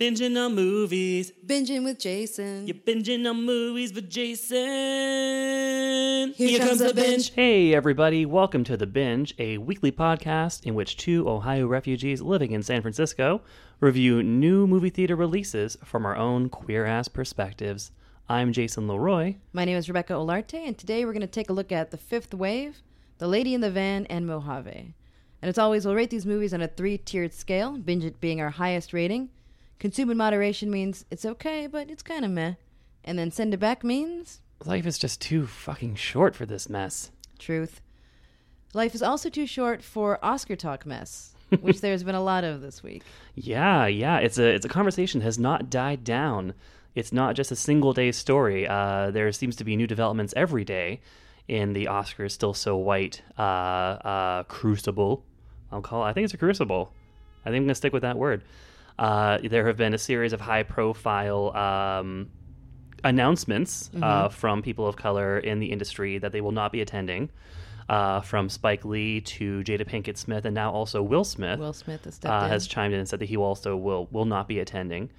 Binging on movies. Binging with Jason. You're binging on movies with Jason. Here comes the binge. Hey, everybody. Welcome to The Binge, a weekly podcast in which two Ohio refugees living in San Francisco review new movie theater releases from our own queer ass perspectives. I'm Jason Leroy. My name is Rebecca Olarte, and today we're going to take a look at The Fifth Wave, The Lady in the Van, and Mojave. And as always, we'll rate these movies on a three tiered scale, binge it being our highest rating. Consume in moderation means it's okay, but it's kind of meh. And then send it back means Life is just too fucking short for this mess. truth. Life is also too short for Oscar talk mess, which there's been a lot of this week. Yeah, yeah. It's a it's a conversation has not died down. It's not just a single day story. Uh, there seems to be new developments every day in the Oscars still so white uh, uh, crucible. I'll call. It. I think it's a crucible. I think I'm gonna stick with that word. Uh, there have been a series of high profile um, announcements uh, from people of color in the industry that they will not be attending. Uh, from Spike Lee to Jada Pinkett Smith, and now also Will Smith Will Smith has uh, has chimed in and said that he also will will not be attending.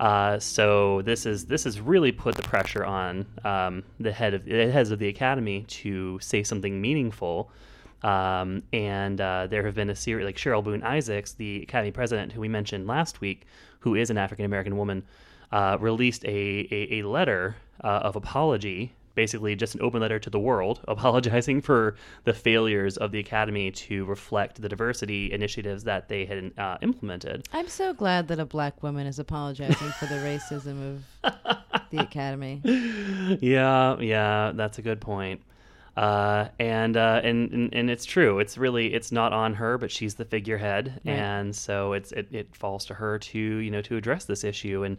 Uh, so this is this has really put the pressure on um, the head of the heads of the academy to say something meaningful. Um, and uh, there have been a series like Cheryl Boone Isaacs, the academy president, who we mentioned last week, who is an African American woman, uh, released a a, a letter uh, of apology basically just an open letter to the world apologizing for the failures of the academy to reflect the diversity initiatives that they had uh, implemented. I'm so glad that a black woman is apologizing for the racism of the Academy. yeah, yeah, that's a good point. Uh, and, uh, and and and it's true. It's really it's not on her, but she's the figurehead, Right. and so it's it, it falls to her to you know to address this issue. And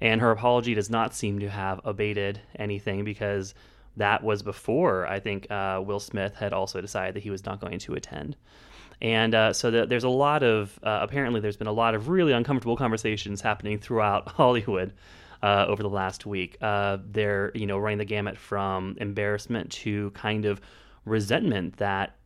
and her apology does not seem to have abated anything because that was before I think uh, Will Smith had also decided that he was not going to attend. And uh, so the, there's a lot of uh, apparently there's been a lot of really uncomfortable conversations happening throughout Hollywood uh, over the last week. Uh, they're you know running the gamut from embarrassment to kind of resentment that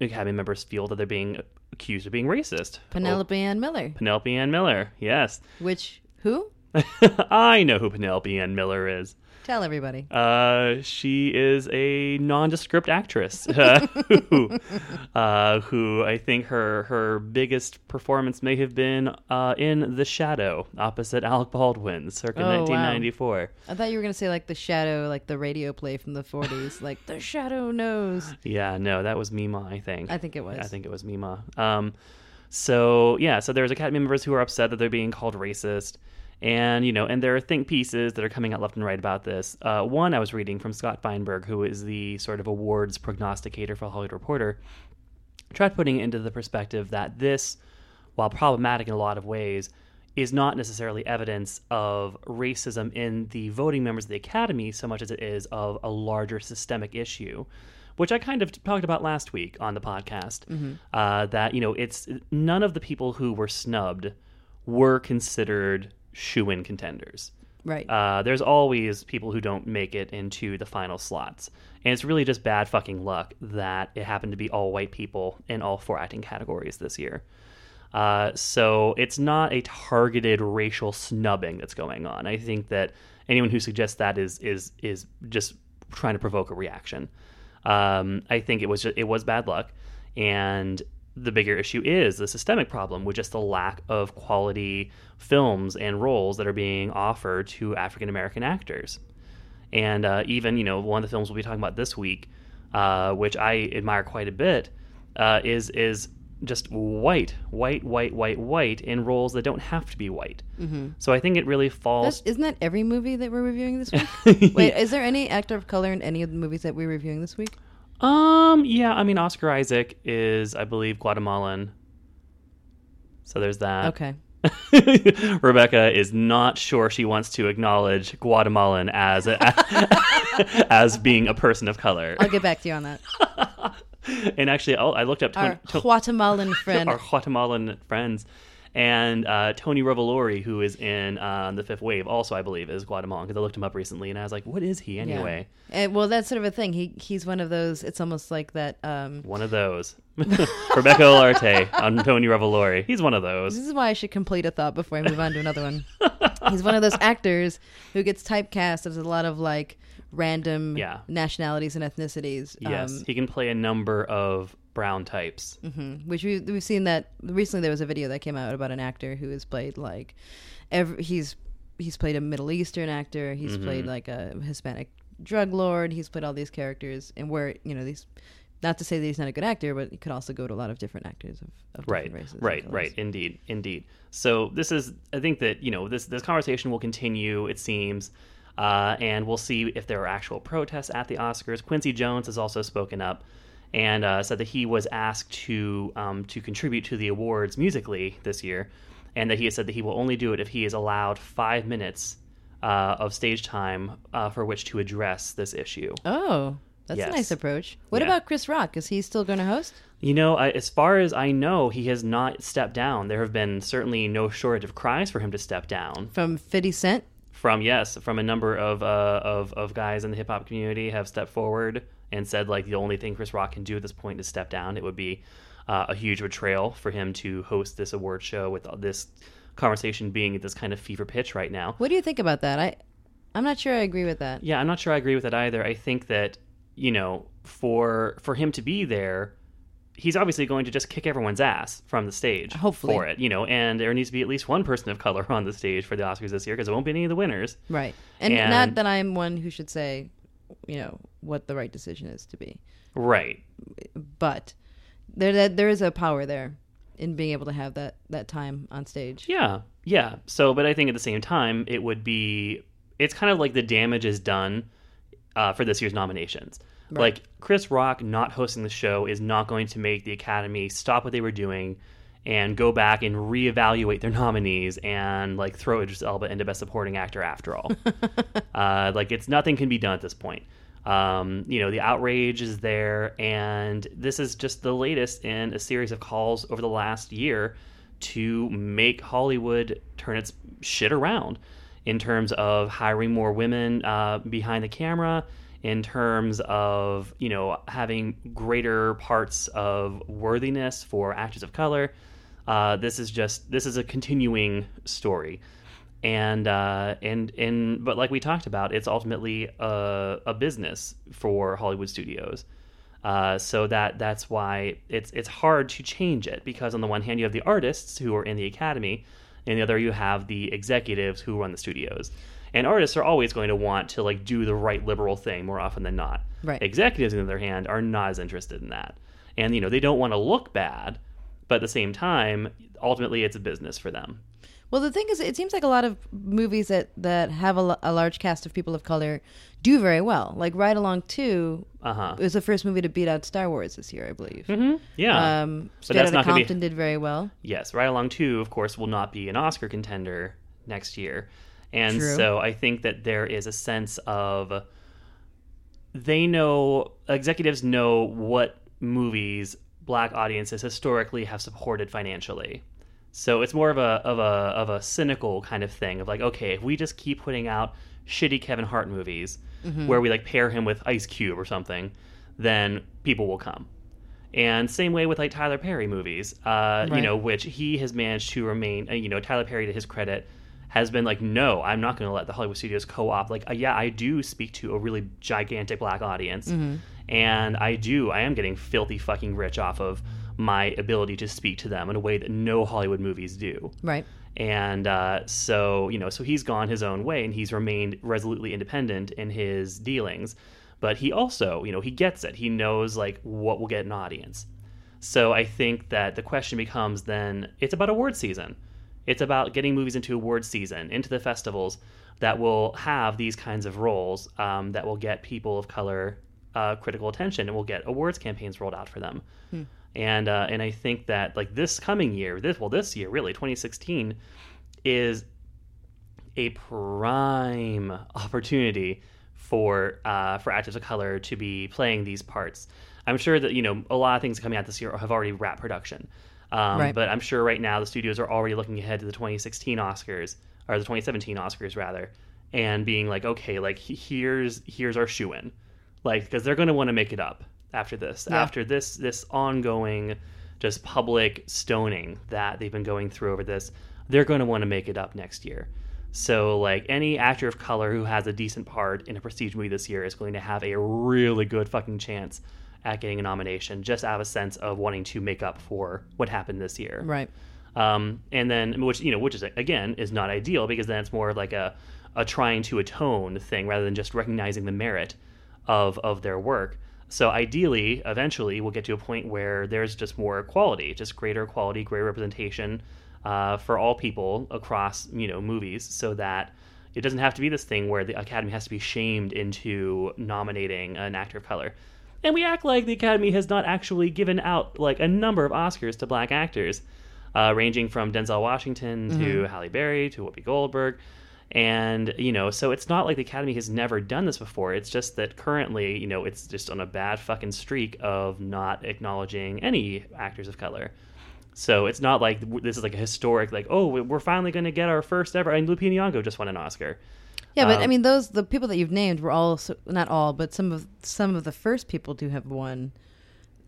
Academy members feel that they're being accused of being racist. Penelope Ann Miller, Oh, Penelope Ann Miller, yes, which who? I know who Penelope Ann Miller is. Tell everybody. Uh, she is a nondescript actress uh, who, uh, who I think her her biggest performance may have been uh, in The Shadow opposite Alec Baldwin, circa Oh, wow. 1994. I thought you were gonna say like the Shadow, like the radio play from the 40s, like the Shadow knows. Yeah, no, that was Mima, I think. I think it was. I think it was Mima. Um, so yeah, so there's Academy members who are upset that they're being called racist, and you know, and there are think pieces that are coming out left and right about this. Uh, one I was reading from Scott Feinberg, who is the sort of awards prognosticator for Hollywood Reporter, tried putting it into the perspective that this, while problematic in a lot of ways, is not necessarily evidence of racism in the voting members of the Academy so much as it is of a larger systemic issue, which I kind of talked about last week on the podcast. Uh, that you know, it's none of the people who were snubbed were considered shoe-in contenders. Right. Uh, there's always people who don't make it into the final slots. And it's really just bad fucking luck that it happened to be all white people in all four acting categories this year. Uh, so it's not a targeted racial snubbing that's going on. I think that anyone who suggests that is is is just trying to provoke a reaction. Um, I think it was just, it was bad luck, and the bigger issue is the systemic problem with just the lack of quality films and roles that are being offered to African American actors. And uh, even you know one of the films we'll be talking about this week, uh, which I admire quite a bit, uh, is is just white, white, white, white, white in roles that don't have to be white. Mm-hmm. So I think it really falls. That's, isn't that every movie that we're reviewing this week? Wait, is there any actor of color in any of the movies that we're reviewing this week? Um, yeah, I mean Oscar Isaac is, I believe, Guatemalan. So there's that. Okay. Rebecca is not sure she wants to acknowledge Guatemalan as a, as being a person of color. I'll get back to you on that. and actually, oh, I looked up Our Tony, Guatemalan friend. our Guatemalan friends, and uh, Tony Revolori, who is in uh, the Fifth Wave, also I believe is Guatemalan because I looked him up recently, and I was like, what is he anyway? Yeah. And, well, that's sort of a thing. He he's one of those. It's almost like that. Um, One of those. Rebecca Olarte on Tony Revolori. He's one of those. this is why I should complete a thought before I move on to another one. he's one of those actors who gets typecast as a lot of like random Yeah. nationalities and ethnicities. Yes, um, he can play a number of brown types. mhm, which we we've seen that recently. There was a video that came out about an actor who has played like, every, he's he's played a Middle Eastern actor. He's Mm-hmm. played like a Hispanic drug lord. He's played all these characters, and where you know these. Not to say that he's not a good actor, but he could also go to a lot of different actors of, of right races. and right right indeed indeed so this is i think that you know this this conversation will continue it seems uh, and we'll see if there are actual protests at the oscars quincy jones has also spoken up and uh, said that he was asked to um, to contribute to the awards musically this year and that he has said that he will only do it if he is allowed five minutes uh, of stage time uh, for which to address this issue Oh, that's Yes. a nice approach. What Yeah. about Chris Rock? Is he still going to host? You know, I, as far as I know, he has not stepped down. There have been certainly no shortage of cries for him to step down. From 50 Cent? From yes, from a number of uh, of of guys in the hip hop community have stepped forward and said like the only thing Chris Rock can do at this point is step down. It would be uh, a huge betrayal for him to host this award show with this conversation being at this kind of fever pitch right now. What do you think about that? I, I'm not sure I agree with that. Yeah, I'm not sure I agree with that either. I think that you know, for for him to be there, he's obviously going to just kick everyone's ass from the stage. Hopefully. for it, you know, and there needs to be at least one person of color on the stage for the Oscars this year because it won't be any of the winners. Right. And, And- not that I'm one who should say, you know, what the right decision is to be. Right. But there that there is a power there in being able to have that that time on stage. Yeah. Yeah. So, but I think at the same time, it would be. It's kind of like the damage is done uh, for this year's nominations. Like Chris Rock not hosting the show is not going to make the Academy stop what they were doing and go back and reevaluate their nominees and like throw Idris Elba into Best Supporting Actor after all. uh, like it's nothing can be done at this point. Um, you know the outrage is there, and this is just the latest in a series of calls over the last year to make Hollywood turn its shit around in terms of hiring more women uh, behind the camera, in terms of you know having greater parts of worthiness for actors of color. Uh, this is just this is a continuing story, and uh, and and but like we talked about, it's ultimately a, a business for Hollywood studios. Uh, so that that's why it's it's hard to change it because on the one hand you have the artists who are in the academy, and the other you have the executives who run the studios. And artists are always going to want to like do the right liberal thing more often than not. Right. Executives, on the other hand, are not as interested in that, and you know they don't want to look bad, but at the same time, ultimately it's a business for them. Well, the thing is, it seems like a lot of movies that that have a large cast of people of color do very well. Like Ride Along Two Uh huh. was the first movie to beat out Star Wars this year, I believe. hmm Yeah. Um, But that's not gonna be- Compton did very well. Yes, Ride Along 2, of course, will not be an Oscar contender next year. And True. so I think that there is a sense of they know, executives know what movies black audiences historically have supported financially. So it's more of a of a of a cynical kind of thing of like, okay, if we just keep putting out shitty Kevin Hart movies where we like pair him with Ice Cube or something, then people will come. And same way with like Tyler Perry movies, uh, you know, which he has managed to remain. Uh, you know, Tyler Perry, to his credit, has been like, no, I'm not going to let the Hollywood studios co-op. Like, uh, yeah, I do speak to a really gigantic black audience, and I do, I am getting filthy fucking rich off of my ability to speak to them in a way that no Hollywood movies do. Right. And uh, so, you know, so he's gone his own way and he's remained resolutely independent in his dealings. But he also, you know, he gets it. He knows like what will get an audience. So I think that the question becomes then it's about award season. It's about getting movies into award season, into the festivals that will have these kinds of roles um, that will get people of color uh, critical attention and will get awards campaigns rolled out for them. And uh, and I think that like this coming year, this well this year really 2016 is a prime opportunity for uh, for actors of color to be playing these parts. I'm sure that you know a lot of things coming out this year have already wrapped production. Um, Right. But I'm sure right now the studios are already looking ahead to the 2016 Oscars or the 2017 Oscars rather, and being like, okay, like here's here's our shoe in, like because they're going to want to make it up after this, Yeah. after this this ongoing just public stoning that they've been going through over this, they're going to want to make it up next year. So, like any actor of color who has a decent part in a prestige movie this year is going to have a really good fucking chance at getting a nomination, just out of a sense of wanting to make up for what happened this year. Right. Um, and then, which you know, which is again is not ideal because then it's more like a a trying to atone thing rather than just recognizing the merit of of their work. So ideally, eventually, we'll get to a point where there's just more equality, just greater equality, greater representation uh, for all people across you know movies, so that it doesn't have to be this thing where the Academy has to be shamed into nominating an actor of color. And we act like the Academy has not actually given out like a number of Oscars to black actors, uh, ranging from Denzel Washington to Halle Berry to Whoopi Goldberg. And, you know, so it's not like the Academy has never done this before. It's just that currently, you know, it's just on a bad fucking streak of not acknowledging any actors of color. So it's not like this is like a historic, like, oh, we- we're finally going to get our first ever. And Lupita Nyong'o just won an Oscar. Yeah, but I Um, mean, those the people that you've named were all not all, but some of some of the first people to have won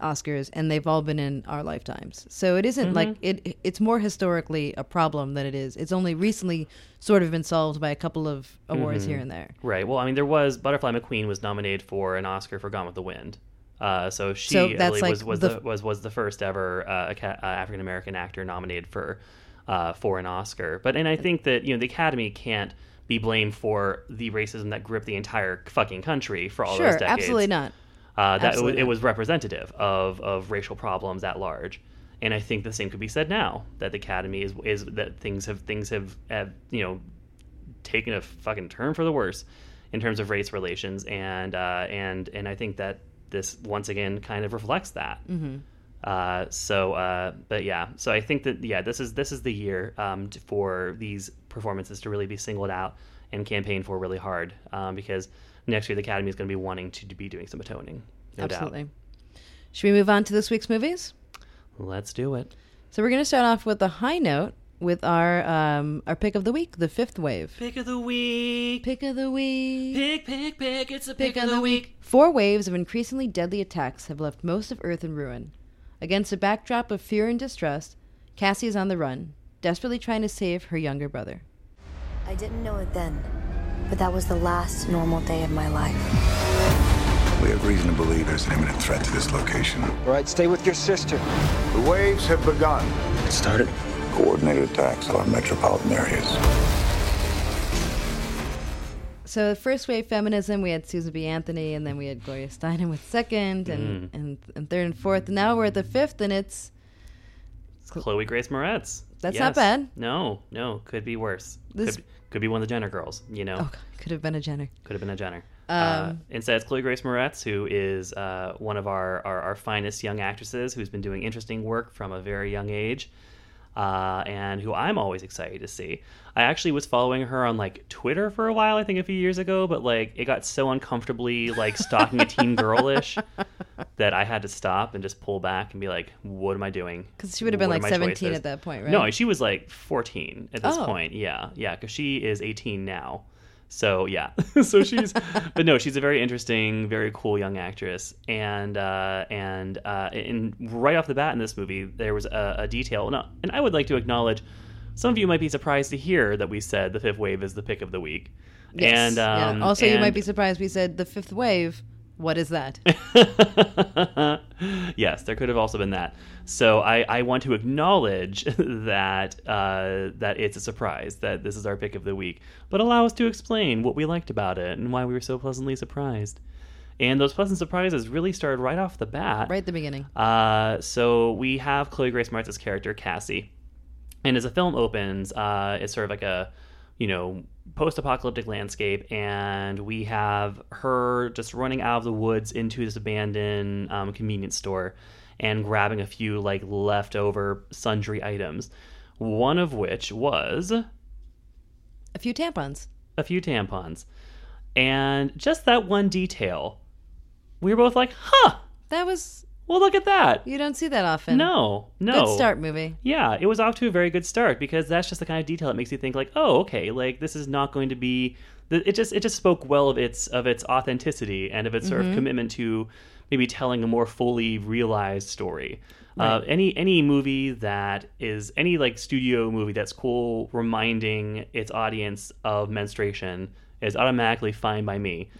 Oscars, and they've all been in our lifetimes. So it isn't like it. It's more historically a problem than it is. It's only recently sort of been solved by a couple of awards here and there. Right. Well, I mean, there was Butterfly McQueen was nominated for an Oscar for Gone with the Wind. Uh, so she So that's believe, like was was the- the, was was the first ever uh, uh, African American actor nominated for uh, for an Oscar. But and I think that you know the Academy can't be blamed for the racism that gripped the entire fucking country for all Sure, those decades. absolutely not. Uh, that it was, it was representative of, of racial problems at large, and I think the same could be said now that the academy is is that things have things have, have you know taken a fucking turn for the worse in terms of race relations, and uh, and and I think that this once again kind of reflects that. Mm-hmm. Uh, so, uh, but yeah, so I think that yeah, this is this is the year um, for these performances to really be singled out and campaigned for really hard um, because next year the Academy is going to be wanting to be doing some atoning. No Absolutely. doubt. Should we move on to this week's movies? Let's do it. So we're going to start off with a high note with our um, our pick of the week, the fifth wave. Pick of the week. Pick of the week. Pick, pick, pick. It's a Pick of the week. Four waves of increasingly deadly attacks have left most of Earth in ruin. Against a backdrop of fear and distrust, Cassie is on the run, desperately trying to save her younger brother. I didn't know it then, but that was the last normal day of my life. We have reason to believe there's an imminent threat to this location. All right, stay with your sister. The waves have begun. It started. Coordinated attacks along metropolitan areas. So the first wave feminism, we had Susan B. Anthony, and then we had Gloria Steinem with second, and, mm. and, and third and fourth. And now we're at the fifth, and it's Chloe Grace Moretz. That's not bad. No, no, could be worse. This- Could, could be one of the Jenner girls. You know, oh, could have been a Jenner. could have been a Jenner. uh, Um, instead, it's Chloe Grace Moretz, who is uh, one of our, our, our finest young actresses who's been doing interesting work from a very young age. Uh, and who I'm always excited to see. I actually was following her on like Twitter for a while, I think a few years ago, but like it got so uncomfortably like stalking a teen girlish that I had to stop and just pull back and be like, "What am I doing?" Because she would have been What like 17 choices? at that point, right? No, she was like 14 at this Oh. point. Yeah, yeah, because she is 18 now. So yeah, so she's, but no, she's a very interesting, very cool young actress, and uh, and uh, and right off the bat in this movie, there was a, a detail, no, and I would like to acknowledge. Some of you might be surprised to hear that we said the fifth wave is the pick of the week, Yes. and Yeah. um, also, you might be surprised we said the fifth wave. What is that? yes, there could have also been that. So I, I want to acknowledge that uh, that it's a surprise that this is our pick of the week, but allow us to explain what we liked about it and why we were so pleasantly surprised. And those pleasant surprises really started right off the bat. right at the beginning. Uh, so we have Chloe Grace Moretz's character Cassie, and as the film opens, uh, it's sort of like a you know post-apocalyptic landscape, and we have her just running out of the woods into this abandoned um, convenience store and grabbing a few like leftover sundry items. One of which was A few tampons. a few tampons, and just that one detail, we were both like, "Huh." That was Well, look at that. You don't see that often. No, no. Good start, movie. Yeah, it was off to a very good start because that's just the kind of detail that makes you think like, oh, okay, like this is not going to be. It just it just spoke well of its of its authenticity and of its sort Mm-hmm. of commitment to maybe telling a more fully realized story. Uh, any any movie that is any like studio movie that's cool reminding its audience of menstruation is automatically fine by me.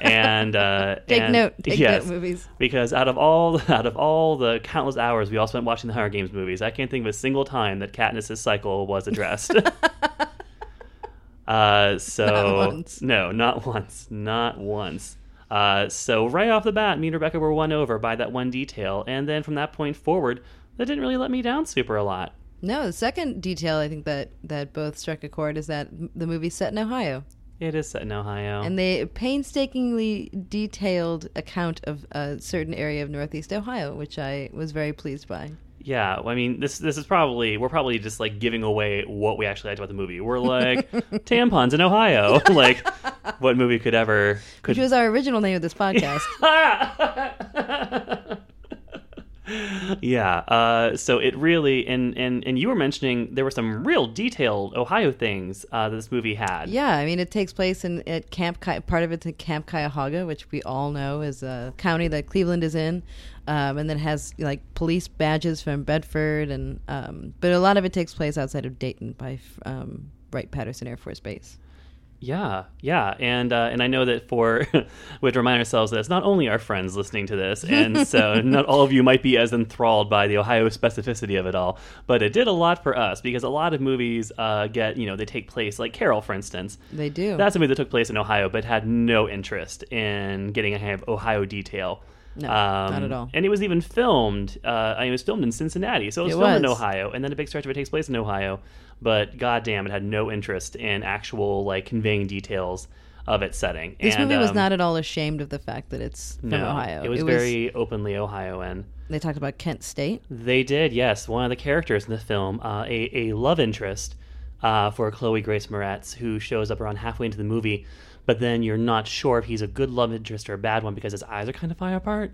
And uh, Take and- note. Take yes, note, movies. because out of all out of all the countless hours we all spent watching the Hunger Games movies, I can't think of a single time that Katniss's cycle was addressed. uh, so Not once. no, not once, not once. Uh, so right off the bat, me and Rebecca were won over by that one detail, and then from that point forward, that didn't really let me down super a lot. No, the second detail I think that that both struck a chord is that the movie's set in Ohio, It is set in Ohio. and they painstakingly detailed account of a certain area of Northeast Ohio, which I was very pleased by. Yeah, I mean, this this is probably we're probably just like giving away what we actually liked about the movie. We're like tampons in Ohio. like, what movie could ever could Which was our original name of this podcast. yeah. Uh, so it really and and and you were mentioning there were some real detailed Ohio things uh, that this movie had. yeah, I mean it takes place in at Camp Ki- part of it's in Camp Cuyahoga, which we all know is a county that Cleveland is in, um, and then has like police badges from Bedford, and um, but a lot of it takes place outside of Dayton by um, Wright Patterson Air Force Base. Yeah, yeah, and uh, and I know that for we have to remind ourselves that it's not only our friends listening to this, and so not all of you might be as enthralled by the Ohio specificity of it all, but it did a lot for us because a lot of movies uh, get you know they take place like Carol, for instance. They do. That's a movie that took place in Ohio, but had no interest in getting a kind of Ohio detail. No, Um, not at all. And it was even filmed. Uh, I mean, it was filmed in Cincinnati, so it was It filmed in. Ohio, and then a big stretch of it takes place in Ohio. But goddamn, it had no interest in actual like conveying details of its setting. This And, movie was um, not at all ashamed of the fact that it's from no, Ohio. It was very openly Ohioan. They talked about Kent State. They did, yes. One of the characters in the film, uh, a, a love interest uh, for Chloe Grace Moretz, who shows up around halfway into the movie, but then you're not sure if he's a good love interest or a bad one because his eyes are kind of far apart.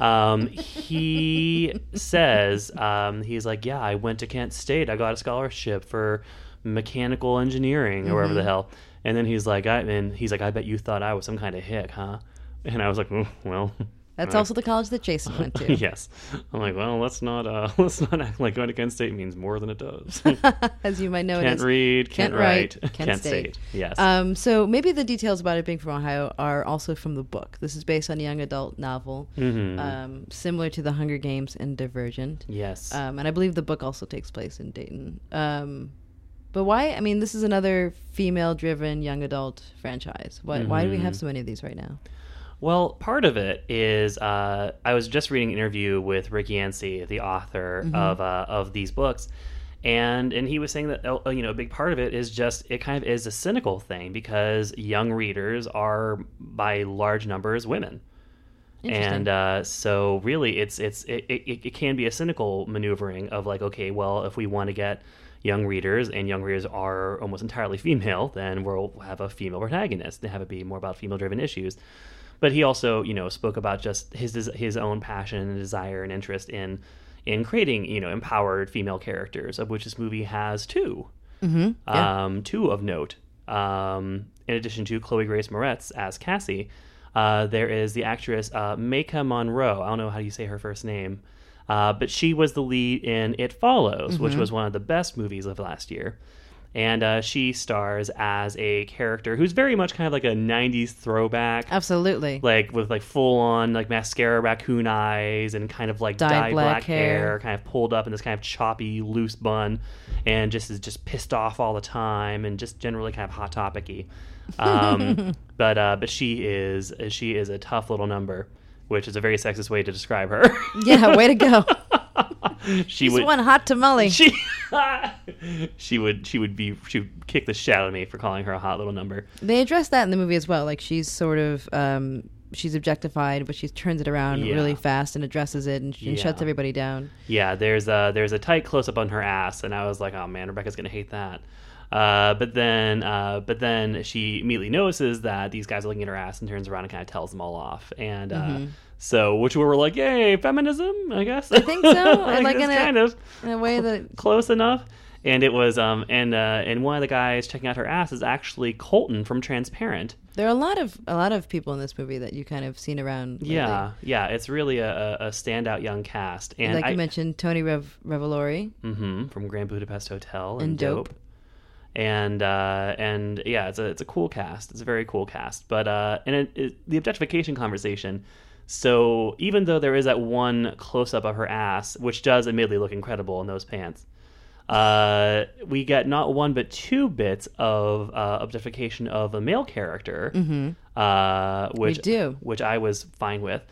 Um, he says, um, he's like, Yeah, I went to Kent State. I got a scholarship for mechanical engineering or whatever the hell. And then he's like, I, and he's like, I bet you thought I was some kind of hick, huh? And I was like, "Mm, Well, That's also the college that Jason went to. yes. I'm like, well, let's not uh let's not act like going to Kent State means more than it does. As you might know, can't is. read, can't, Kent write, Wright, Kent State. Yes. Um, so maybe the details about it being from Ohio are also from the book. This is based on a young adult novel, Mhm. um, similar to The Hunger Games and Divergent. yes. Um, and I believe the book also takes place in Dayton. Um, but why? I mean, this is another female-driven young adult franchise. Why, why do we Mm-hmm. have so many of these right now? Well, part of it is uh, I was just reading an interview with Rick Yancey, the author Mm-hmm. of uh, of these books, and and he was saying that uh, you know a big part of it is just it kind of is a cynical thing because young readers are by large numbers women. and uh, so really it's it's it, it, it can be a cynical maneuvering of like okay well if we want to get young readers and young readers are almost entirely female then we'll have a female protagonist and have it be more about female driven issues but he also you know spoke about just his his own passion and desire and interest in in creating you know empowered female characters of which this movie has 2 um, two of note. Um, in addition to Chloe Grace Moretz as Cassie, uh, there is the actress uh, Maika Monroe. I don't know how you say her first name, uh, but she was the lead in It Follows, which was one of the best movies of last year. And uh, she stars as a character who's very much kind of like a '90s throwback, Absolutely. like with like full on like mascara raccoon eyes and kind of like Dyed dyed, black black, hair. hair. kind of pulled up in this kind of choppy loose bun and just is just pissed off all the time and just generally kind of hot topicy um, but uh, but she is she is a tough little number which is a very sexist way to describe her yeah, way to go. she She's would one hot tamale. she she would she would be she would kick the shit out of me for calling her a hot little number They address that in the movie as well. Like she's sort of um, she's objectified, but she turns it around Yeah. really fast and addresses it and, and shuts everybody down. Yeah, there's a there's a tight close up on her ass, and I was like, oh man, Rebecca's gonna hate that. Uh, but then uh, but then she immediately notices that these guys are looking at her ass and turns around and kind of tells them all off. And uh, So, which we were like, yay, feminism, I guess. I think so. I like it's in a- kind of in a way that close enough. And it was, um, and uh, and one of the guys checking out her ass is actually Colton from Transparent. there are a lot of a lot of people in this movie that you kind of seen around. lately. Yeah, yeah, it's really a, a standout young cast. And like I, you mentioned, Tony Rev- Revolori. hmm from Grand Budapest Hotel and, And Dope. And uh, and yeah, it's a it's a cool cast. It's a very cool cast. But uh, and it, it, the objectification conversation. So even though there is that one close up of her ass, which does admittedly look incredible in those pants, uh, we get not one but two bits of uh, objectification of a male character, uh, which do. which I was fine with.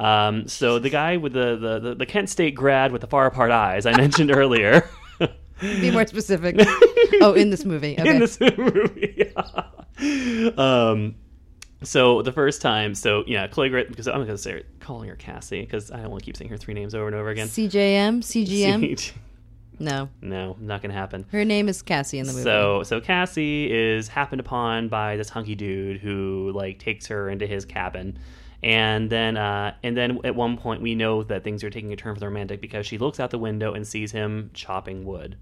Um, so the guy with the, the, the, the Kent State grad with the far apart eyes I mentioned earlier. Be more specific. oh, in this movie. Okay. in this movie. um, so the first time, so yeah, Chloe Grace, because I'm going to say calling her Cassie because I don't want to keep saying her three names over and over again. CJM, CGM. No, no, not going to happen. her name is Cassie in the movie. So so Cassie is happened upon by this hunky dude who like takes her into his cabin. And then uh and then at one point we know that things are taking a turn for the romantic because she looks out the window and sees him chopping wood.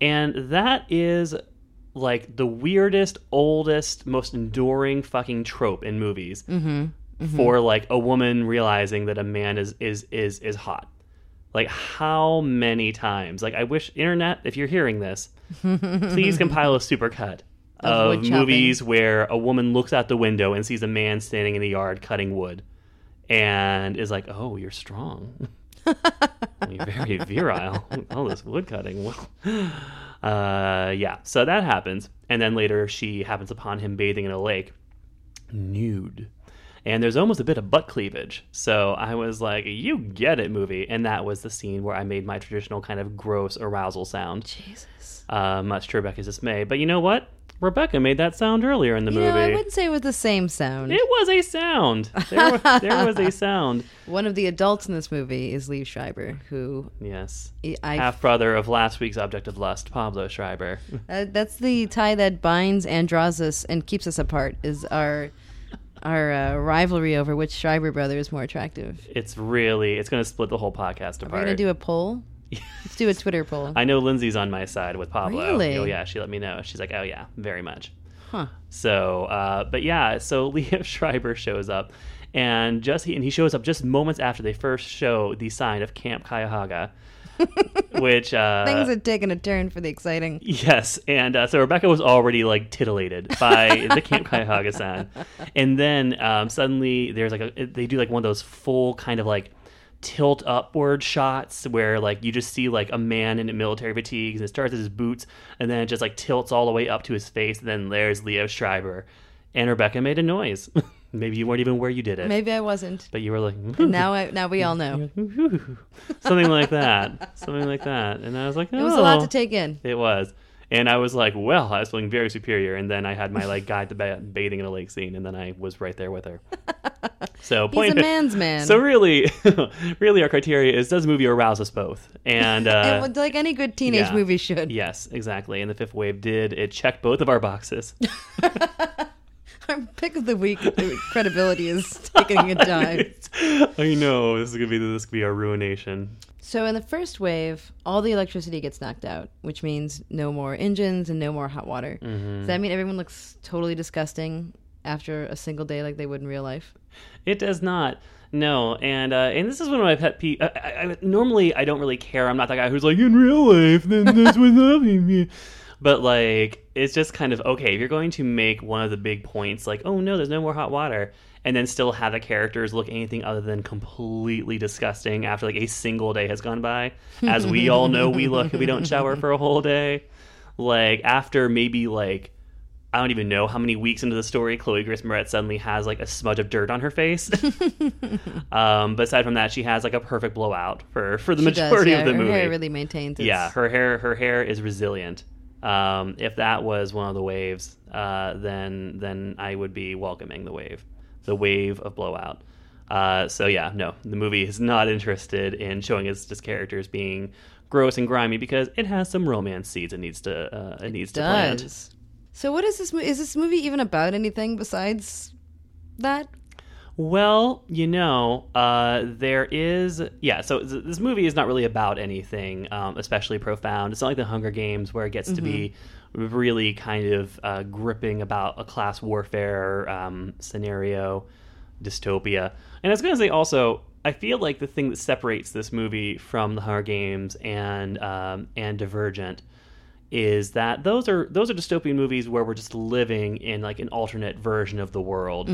And that is like the weirdest, oldest, most enduring fucking trope in movies mm-hmm. Mm-hmm. for like a woman realizing that a man is is is is hot. Like how many times? Like I wish internet, if you're hearing this, please compile a supercut Of of, movies where a woman looks out the window and sees a man standing in the yard cutting wood, and is like, "Oh, you're strong. you're very virile. All this wood cutting." Well, uh, yeah. So that happens, and then later she happens upon him bathing in a lake, nude. And there's almost a bit of butt cleavage. So I was like, you get it, movie. And that was the scene where I made my traditional kind of gross arousal sound, Jesus. uh, much to Rebecca's dismay. But you know what? Rebecca made that sound earlier in the You movie. know, I wouldn't say it was the same sound. It was a sound. There was, there was a sound. One of the adults in this movie is Liev Schreiber, who Yes. Half brother of last week's object of lust, Pablo Schreiber. Uh, that's the tie that binds and draws us and keeps us apart. Is our our uh, rivalry over which Schreiber brother is more attractive. It's really, it's going to split the whole podcast apart. We're apart. gonna do a poll. Let's do a Twitter poll. I know Lindsay's on my side with Pablo. Really? Oh yeah, she let me know. She's like, oh yeah, very much. Huh. So, uh, but yeah, so Liev Schreiber shows up, and just he, and he shows up just moments after they first show the sign of Camp Cuyahoga, which uh, Things had taken a turn for the exciting. Yes, and uh, so Rebecca was already like titillated by the Camp Cuyahoga sign, and then um, suddenly there's like a they do like one of those full kind of like tilt upward shots where like you just see like a man in military fatigues and it starts at his boots and then it just like tilts all the way up to his face and then there's Liev Schreiber and Rebecca made a noise. Maybe you weren't even where you did it, Maybe I wasn't. but you were like Now I now we all know. something like that, something like that, and I was like, oh. It was a lot to oh. take in. It was. And I was like, well, I was feeling very superior. And then I had my like guide to ba- bathing in a lake scene, and then I was right there with her. So He's point a man's man. So really, really, our criteria is does the movie arouse us both? And uh, and like any good teenage yeah. movie should. yes, exactly. And the Fifth Wave did. It checked both of our boxes. Our pick of the week the credibility is taking a dive. I know this is gonna be this could be our ruination. So in the first wave, all the electricity gets knocked out, which means no more engines and no more hot water. Mm-hmm. Does that mean everyone looks totally disgusting after a single day like they would in real life? It does not. No, and uh, and this is one of my pet peeves. I, I, I, normally, I don't really care. I'm not that guy who's like, in real life, then this would nothing. me. But like, it's just kind of okay if you're going to make one of the big points, like, oh no, there's no more hot water, and then still have the characters look anything other than completely disgusting after like a single day has gone by, as we all know we look if we don't shower for a whole day. Like after maybe like I don't even know how many weeks into the story, Chloe Grace Moretz suddenly has like a smudge of dirt on her face. um, but aside from that, she has like a perfect blowout for for the She does, majority yeah, of the her movie. hair really maintains. Its, yeah, her hair her hair is resilient. Um, if that was one of the waves, uh, then then I would be welcoming the wave, the wave of blowout. Uh, so yeah, no, the movie is not interested in showing its just characters being gross and grimy because it has some romance seeds it needs to uh, it needs to plant. does. So what is this? Is this movie even about anything besides that? Well, you know, uh, there is yeah. So th- this movie is not really about anything um, especially profound. It's not like the Hunger Games where it gets to be really kind of uh, gripping about a class warfare um, scenario, dystopia. And I was going to say also, I feel like the thing that separates this movie from the Hunger Games and um, and Divergent is that those are those are dystopian movies where we're just living in like an alternate version of the world,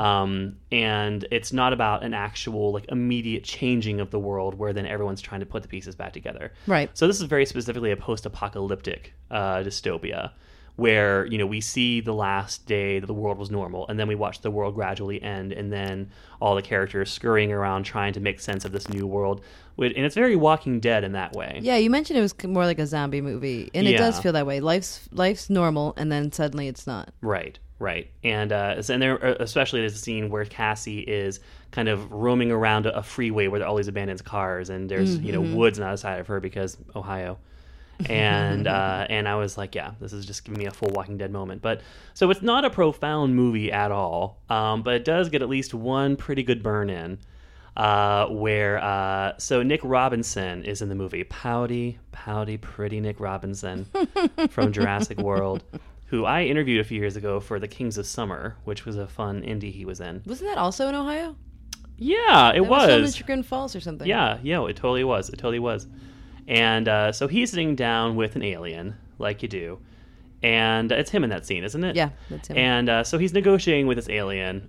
um, and it's not about an actual like immediate changing of the world where then everyone's trying to put the pieces back together. Right. So this is very specifically a post-apocalyptic uh, dystopia where you know we see the last day that the world was normal and then we watch the world gradually end and then all the characters scurrying around trying to make sense of this new world and it's very walking dead in that way. Yeah, you mentioned it was more like a zombie movie, and it does feel that way. Life's life's normal, and then suddenly it's not. Right, right, and uh, and there, uh, especially there's a scene where Cassie is kind of roaming around a, freeway where there are all these abandoned cars, and there's you know woods on the other side of her because Ohio, and uh, and I was like, yeah, this is just giving me a full Walking Dead moment. But so it's not a profound movie at all, um, but it does get at least one pretty good burn in. Uh, where uh, so Nick Robinson is in the movie, pouty, pouty, pretty Nick Robinson from Jurassic World, who I interviewed a few years ago for The Kings of Summer, which was a fun indie he was in. Wasn't that also in Ohio? Yeah, it That was, filmed in was. Falls or something. Yeah, yeah, it totally was. It totally was. And uh, so he's sitting down with an alien, like you do, and it's him in that scene, isn't it? Yeah, that's him. And uh, so he's negotiating with this alien.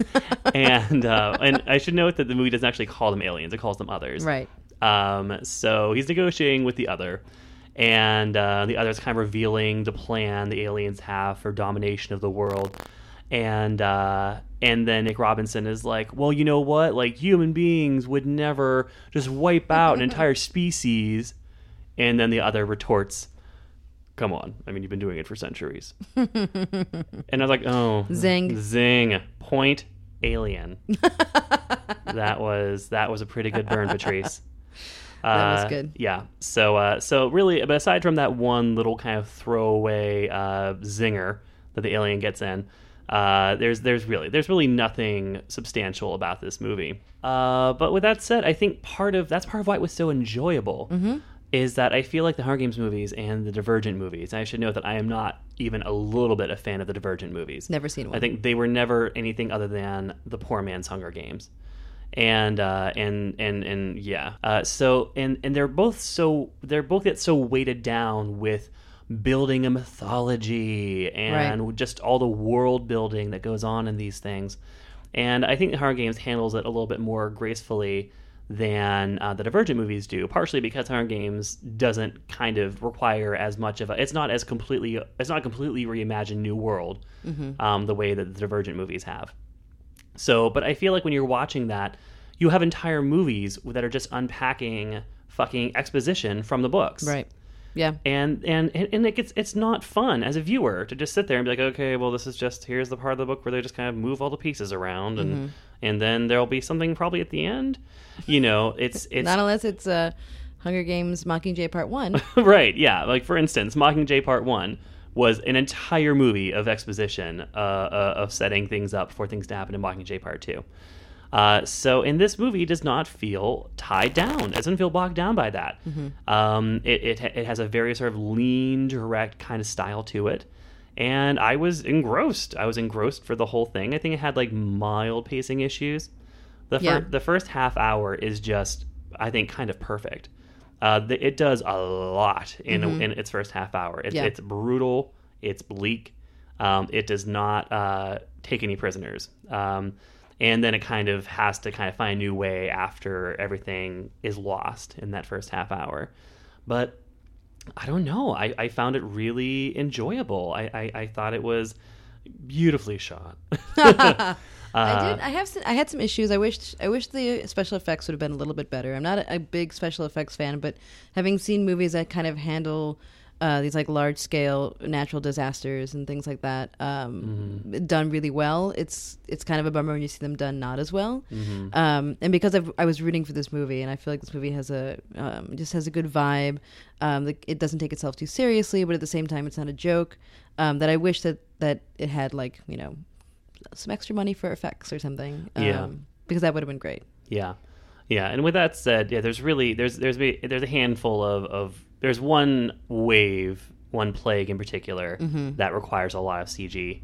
and uh, and I should note that the movie doesn't actually call them aliens; it calls them others. Right. Um, so he's negotiating with the other, and uh, the is kind of revealing the plan the aliens have for domination of the world. And uh, and then Nick Robinson is like, well, you know what? Like human beings would never just wipe out an entire species. And then the other retorts, "Come on! I mean, you've been doing it for centuries." and I was like, "Oh, Zing. zing, point, alien." that was that was a pretty good burn, Patrice. That was Uh, good. Yeah. So uh, so really, but aside from that one little kind of throwaway uh, zinger that the alien gets in, uh, there's there's really there's really nothing substantial about this movie. Uh, but with that said, I think part of that's part of why it was so enjoyable. Mm-hmm. Is that I feel like the Hunger Games movies and the Divergent movies. I should note that I am not even a little bit a fan of the Divergent movies. Never seen one. I think they were never anything other than the poor man's Hunger Games, and uh, and and and yeah. Uh, so and and they're both so they're both get so weighted down with building a mythology and just all the world building that goes on in these things. And I think the Hunger Games handles it a little bit more gracefully than uh, the Divergent movies do, partially because Hunger Games doesn't kind of require as much of a. It's not as completely. It's not a completely reimagined new world um, the way that the Divergent movies have. So, but I feel like when you're watching that, you have entire movies that are just unpacking fucking exposition from the books Right. Yeah. and and and it gets it's not fun as a viewer to just sit there and be like okay well this is just here's the part of the book where they just kind of move all the pieces around and Mm-hmm. and then there'll be something probably at the end you know it's it's Not unless it's uh, Hunger Games Mockingjay Part One. right yeah like for instance mockingjay part one was an entire movie of exposition uh, uh, of setting things up for things to happen in mockingjay part two uh, so in this movie it does not feel tied down it doesn't feel bogged down by that. Um, it, it, it has a very sort of lean direct kind of style to it. And i was engrossed. I was engrossed for the whole thing. I think it had like mild pacing issues. The, fir- Yeah. the first half hour is just i think kind of perfect. Uh, the, it does a lot in, in its first half hour. It's, Yeah. it's brutal. It's bleak. Um, it does not uh, take any prisoners. Um, and then it kind of has to kind of find a new way after everything is lost in that first half hour but I don't know. I, I found it really enjoyable. I, I, I thought it was beautifully shot. I Uh, did. I have. Some, I had some issues. I wished. I wish the special effects would have been a little bit better. I'm not a, a big special effects fan, but having seen movies that kind of handle uh, these like large scale natural disasters and things like that um, Mm-hmm. done really well, it's it's kind of a bummer when you see them done not as well. Mm-hmm. Um, and because I've, I was rooting for this movie, and I feel like this movie has a um, just has a good vibe. Um, the, it doesn't take itself too seriously, but at the same time, it's not a joke. Um, that I wish that that it had like you know some extra money for effects or something. Yeah. Um, because that would have been great. Yeah, yeah. And with that said, yeah, there's really there's there's a- there's a handful of of there's one wave, one plague in particular that requires a lot of CG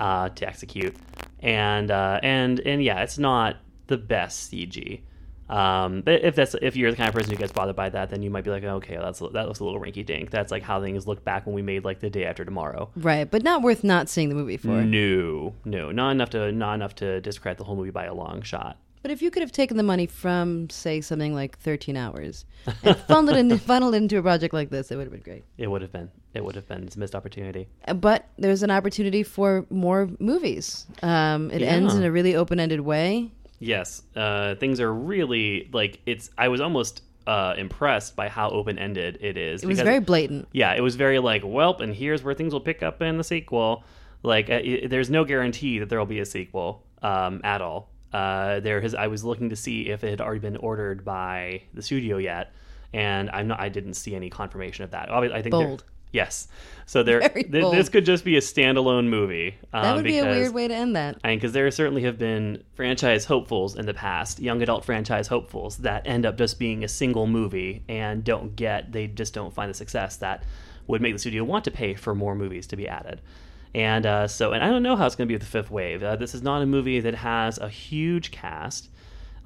uh, to execute, and uh, and and yeah, it's not the best CG. Um, but if that's if you're the kind of person who gets bothered by that, then you might be like, okay, that's that looks a little rinky dink. That's like how things looked back when we made like the day after tomorrow. Right, but not worth not seeing the movie for. No, no, not enough to not enough to discredit the whole movie by a long shot. But if you could have taken the money from, say, something like 13 hours and funneled it, in, funneled into a project like this, it would have been great. It would have been. It would have been. It's a missed opportunity. But there's an opportunity for more movies. Um, it ends in a really open ended way. Yes, uh, things are really like it's. I was almost uh, impressed by how open ended it is. It was very blatant. Yeah, it was very like, welp, and here's where things will pick up in the sequel. Like, uh, i there's no guarantee that there will be a sequel um, at all. Uh, there has. I was looking to see if it had already been ordered by the studio yet, and I'm not. I didn't see any confirmation of that. Obviously, I think Bold. Yes, so there. Th- this could just be a standalone movie. Um, That would be a weird way to end that. I mean, because there certainly have been franchise hopefuls in the past, young adult franchise hopefuls that end up just being a single movie and don't get, they just don't find the success that would make the studio want to pay for more movies to be added. And uh, so, and I don't know how it's going to be with the fifth wave. Uh, this is not a movie that has a huge cast.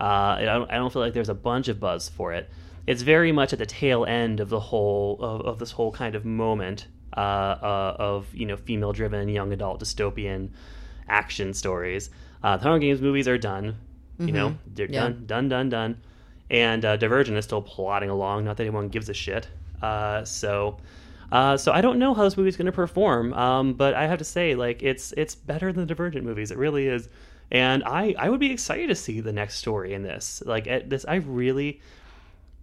Uh, I, don't, I don't feel like there's a bunch of buzz for it. It's very much at the tail end of the whole of, of this whole kind of moment uh, uh, of you know female-driven young adult dystopian action stories. Uh, the Hunger Games movies are done. You know, they're Mm-hmm. Yeah. done, done, done, done. And uh, Divergent is still plodding along. Not that anyone gives a shit. Uh, so, uh, so I don't know how this movie's going to perform. Um, but I have to say, like, it's it's better than the Divergent movies. It really is. And I I would be excited to see the next story in this. Like, at this, I really,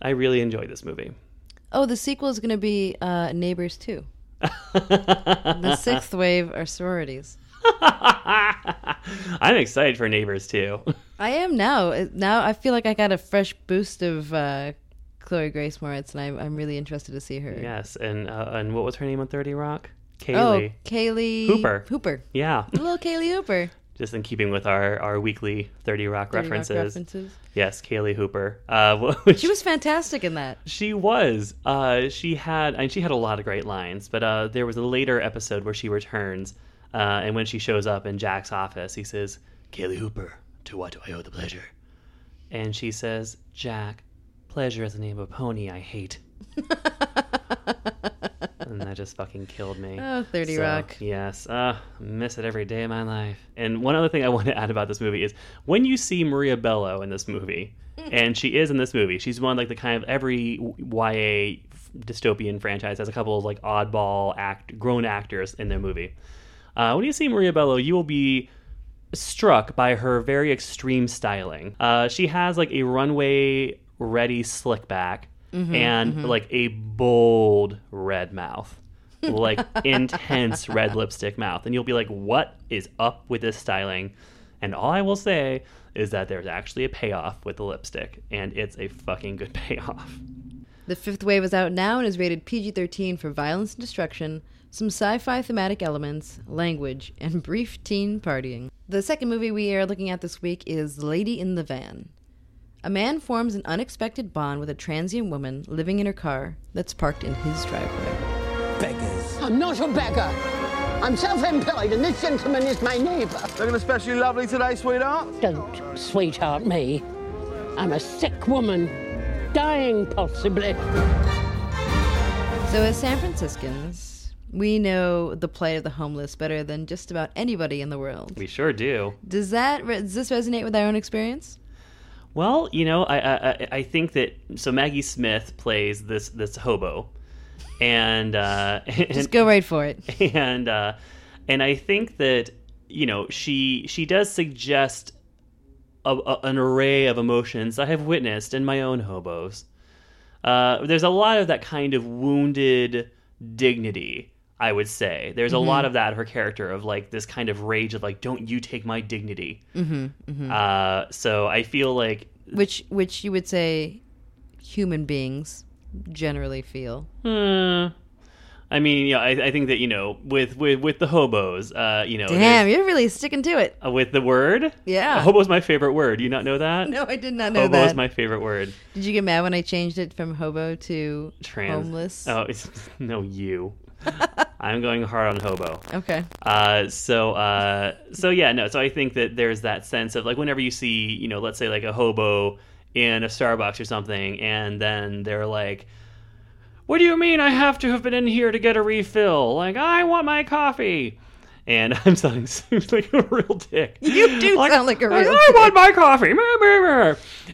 I really enjoyed this movie. Oh, the sequel is going to be uh, Neighbors 2. the sixth wave are sororities. I'm excited for Neighbors too. I am now. Now I feel like I got a fresh boost of uh, Chloe Grace Moretz, and I'm, I'm really interested to see her. yes, and uh, and what was her name on Thirty Rock? Kaylie. Oh, Kaylie. Hooper. Hooper. Yeah, Little Kaylie Hooper. just in keeping with our, our weekly 30 Rock 30 Rock references. references. Yes, Kaylie Hooper. Uh, which She was fantastic in that. She was. Uh, she had. And she had a lot of great lines. But uh, there was a later episode where she returns, uh, and when she shows up in Jack's office, he says, "Kaylie Hooper, to what do I owe the pleasure?" And she says, "Jack, pleasure is the name of a pony I hate." and that just fucking killed me. Oh, 30 So, Rock. Yes, uh, miss it every day of my life. And one other thing I want to add about this movie is when you see Maria Bello in this movie, and she is in this movie, she's one like the kind of every YA dystopian franchise has a couple of like oddball act grown actors in their movie. Uh, when you see Maria Bello, you will be struck by her very extreme styling. Uh, she has like a runway ready slick back mm-hmm, and mm-hmm. like a bold red mouth. like intense red lipstick mouth. And you'll be like, what is up with this styling? And all I will say is that there's actually a payoff with the lipstick, and it's a fucking good payoff. The fifth wave is out now and is rated PG 13 for violence and destruction, some sci fi thematic elements, language, and brief teen partying. The second movie we are looking at this week is Lady in the Van. A man forms an unexpected bond with a transient woman living in her car that's parked in his driveway. Beggars. I'm not a beggar. I'm self-employed, and this gentleman is my neighbour. Looking especially lovely today, sweetheart. Don't sweetheart me. I'm a sick woman, dying possibly. So, as San Franciscans, we know the plight of the homeless better than just about anybody in the world. We sure do. Does that re- does this resonate with our own experience? Well, you know, I, I I- I think that so Maggie Smith plays this this hobo, and uh, Just go right for it. and uh, and I think that you know she she does suggest a, a, an array of emotions I have witnessed in my own hobos. Uh, there's a lot of that kind of wounded dignity. I would say there's a lot of that her character of like this kind of rage of like, don't you take my dignity. Mm-hmm, Uh, so I feel like which which you would say human beings generally feel. Hmm. I mean, you know, I, I think that you know, with with with the hobos, uh, you know, Damn, you're really sticking to it. uh, with the word, Yeah. hobo's my favorite word. Do you not know that? No, I did not know that. Hobo is my favorite word. Did you get mad when I changed it from hobo to Trans. homeless? Oh, it's, no, you. I'm going hard on hobo. Okay. Uh, so, uh, so yeah, no. So I think that there's that sense of like whenever you see, you know, let's say like a hobo in a Starbucks or something, and then they're like, "What do you mean I have to have been in here to get a refill? Like I want my coffee." And I'm sounding seems like a real dick. You do sound like a real I want my coffee.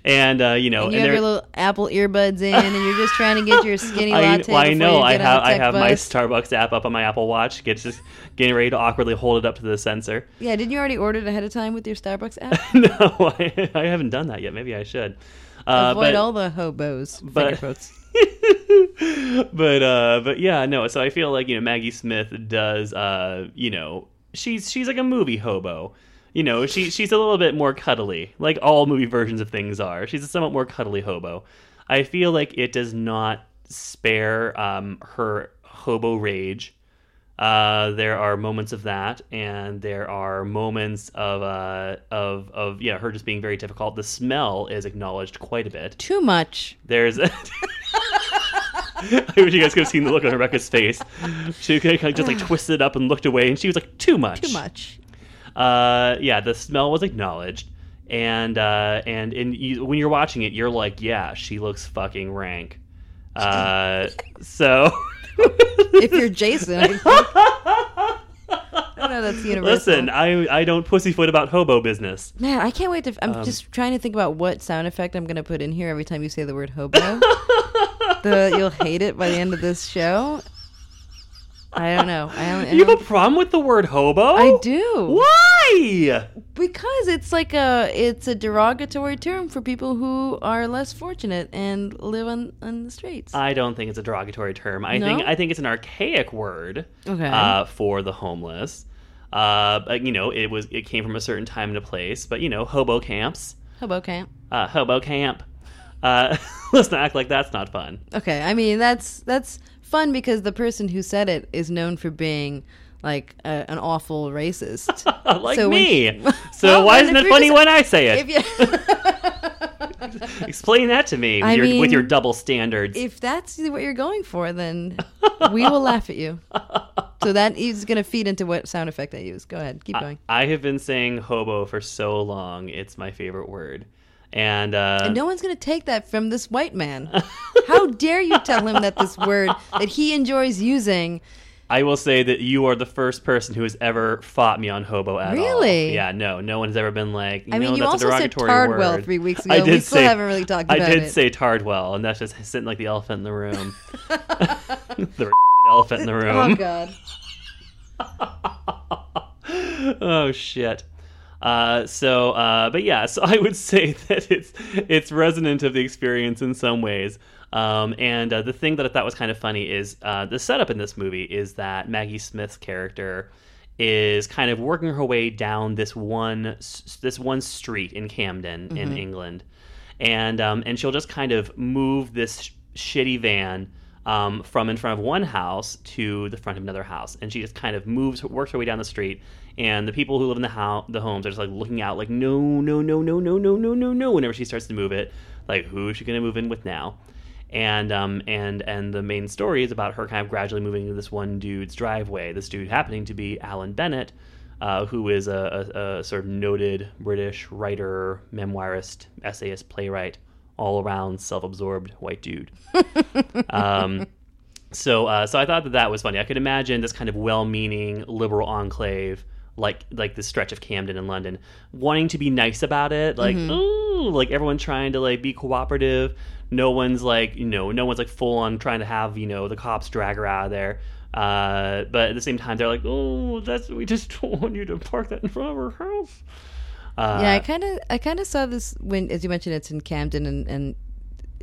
And uh, you know, And you and have your little Apple earbuds in, and you're just trying to get your skinny I, latte. well, I know I have I have my. Starbucks app up on my Apple Watch. Get just getting ready to awkwardly hold it up to the sensor. Yeah, didn't you already order it ahead of time with your Starbucks app? no, I, I haven't done that yet. Maybe I should. Uh, Avoid but, all the hobos. but-. but uh, but yeah, no. So I feel like you know Maggie Smith does uh, you know she's she's like a movie hobo. You know, she she's a little bit more cuddly, like all movie versions of things are. She's a somewhat more cuddly hobo. I feel like it does not spare um, her hobo rage. Uh, there are moments of that, and there are moments of uh, of of yeah, her just being very difficult. The smell is acknowledged quite a bit. Too much. There's. I wish you guys could have seen the look on Rebecca's face. She kind of just like twisted up and looked away, and she was like, "Too much." Too much. Uh, yeah, the smell was acknowledged, and uh, and and you, when you're watching it, you're like, "Yeah, she looks fucking rank." Uh, so. If you're Jason, I, think. I don't know. That's universal. Listen, I I don't pussyfoot about hobo business. Man, I can't wait to. I'm Um, just trying to think about what sound effect I'm going to put in here every time you say the word hobo. the you'll hate it by the end of this show. I don't know. I don't. I, You have a problem with the word hobo? I do. Why? because it's like a it's a derogatory term for people who are less fortunate and live on on the streets. I don't think it's a derogatory term. I No? think I think it's an archaic word Okay. uh, for the homeless. Uh, but you know, it was it came from a certain time and a place. But you know, hobo camps, hobo camp. uh, hobo camp. Uh, let's not act like that's not fun. Okay, I mean that's that's fun because the person who said it is known for being like a, an awful racist. like So when- me. so Well, why isn't it funny just- when I say it? you Explain that to me with, I your, with your double standards. if that's what you're going for, then we will laugh at you. So that is going to feed into what sound effect I use. Go ahead, keep going. I have been saying hobo for so long; it's my favorite word. And, uh, And no one's going to take that from this white man. How dare you tell him that this word that he enjoys using? I will say that you are the first person who has ever fought me on hobo at all. Really? Yeah, no, no one's ever been like. I mean, you also said Tardwell word." three weeks I ago. did We still say, haven't really talked about it. I did it. say Tardwell, and that's just sitting like the elephant in the room. the elephant in the room. Oh God. oh shit. Uh, so, uh, but yeah, so I would say that it's it's resonant of the experience in some ways. Um, and uh, the thing that I thought was kind of funny is uh, the setup in this movie is that Maggie Smith's character is kind of working her way down this one this one street in Camden in England, and um, and she'll just kind of move this sh- shitty van um, from in front of one house to the front of another house, and she just kind of moves, works her way down the street, and the people who live in the house, the homes, are just like looking out, like no, no, no, no, no, no, no, no, no. Whenever she starts to move it, like who is she going to move in with now? And um and and the main story is about her kind of gradually moving into this one dude's driveway. This dude happening to be Alan Bennett, uh, who is a, a, a sort of noted British writer, memoirist, essayist, playwright, all around self-absorbed white dude. um, so uh, so I thought that that was funny. I could imagine this kind of well-meaning liberal enclave. Like like the stretch of Camden in London, wanting to be nice about it, like ooh, like everyone trying to like be cooperative. No one's like you know, no one's like full on trying to have you know the cops drag her out of there. Uh, but at the same time, they're like, oh, that's we just don't want you to park that in front of our house. Uh, yeah, I kind of I kind of saw this when, as you mentioned, it's in Camden, and and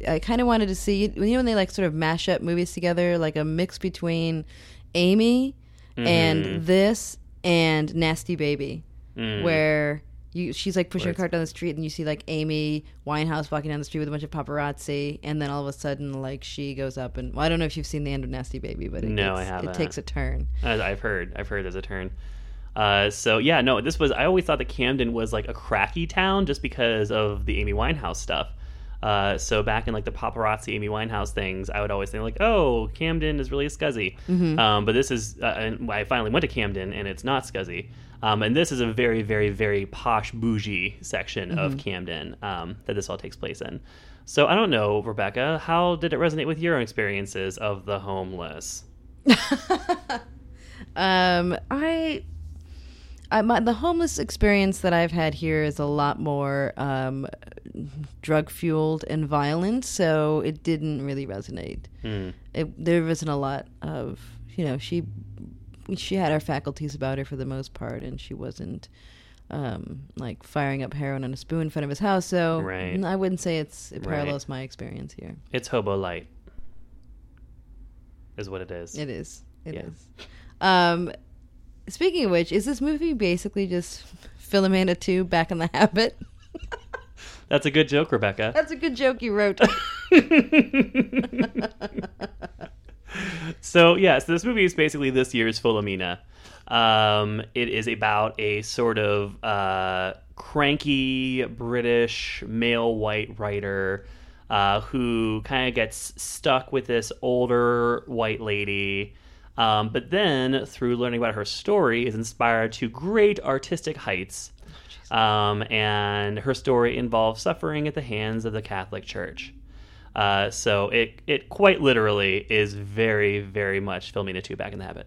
I kind of wanted to see you know when they like sort of mash up movies together, like a mix between Amy Mm-hmm. and this and Nasty Baby, Mm. where You, she's like pushing her cart down the street, and you see like Amy Winehouse walking down the street with a bunch of paparazzi, and then all of a sudden, like she goes up and well, I don't know if you've seen the end of Nasty Baby, but it No, gets- I haven't. It takes a turn. I've heard. I've heard there's a turn. Uh, so yeah, no, this was. I always thought that Camden was like a cracky town just because of the Amy Winehouse stuff. Uh, so back in like the paparazzi Amy Winehouse things, I would always think like, oh, Camden is really a scuzzy. Um, but this is, uh, and I finally went to Camden, and it's not scuzzy. Um, and this is a very, very, very posh, bougie section of Camden um, that this all takes place in. So I don't know, Rebecca, how did it resonate with your experiences of the homeless? Um, I, I my, the homeless experience that I've had here is a lot more um, drug fueled and violent, so it didn't really resonate. It, there wasn't a lot of you know she she had her faculties about her for the most part, and she wasn't. Um, like firing up heroin on a spoon in front of his house, so Right. I wouldn't say it's it Right. parallels my experience here. It's hobo light, is what it is. It is. It is. Yeah. Um, speaking of which, is this movie basically just Philomena 2 back in the habit? That's a good joke, Rebecca. That's a good joke you wrote. so yes, this movie is basically this year's Philomena. Um, it is about a sort of uh, cranky British male white writer uh, who kind of gets stuck with this older white lady. Um, but then, through learning about her story, is inspired to great artistic heights. Um, and her story involves suffering at the hands of the Catholic Church. Uh, so it it quite literally is very very much Philomena two back in the habit.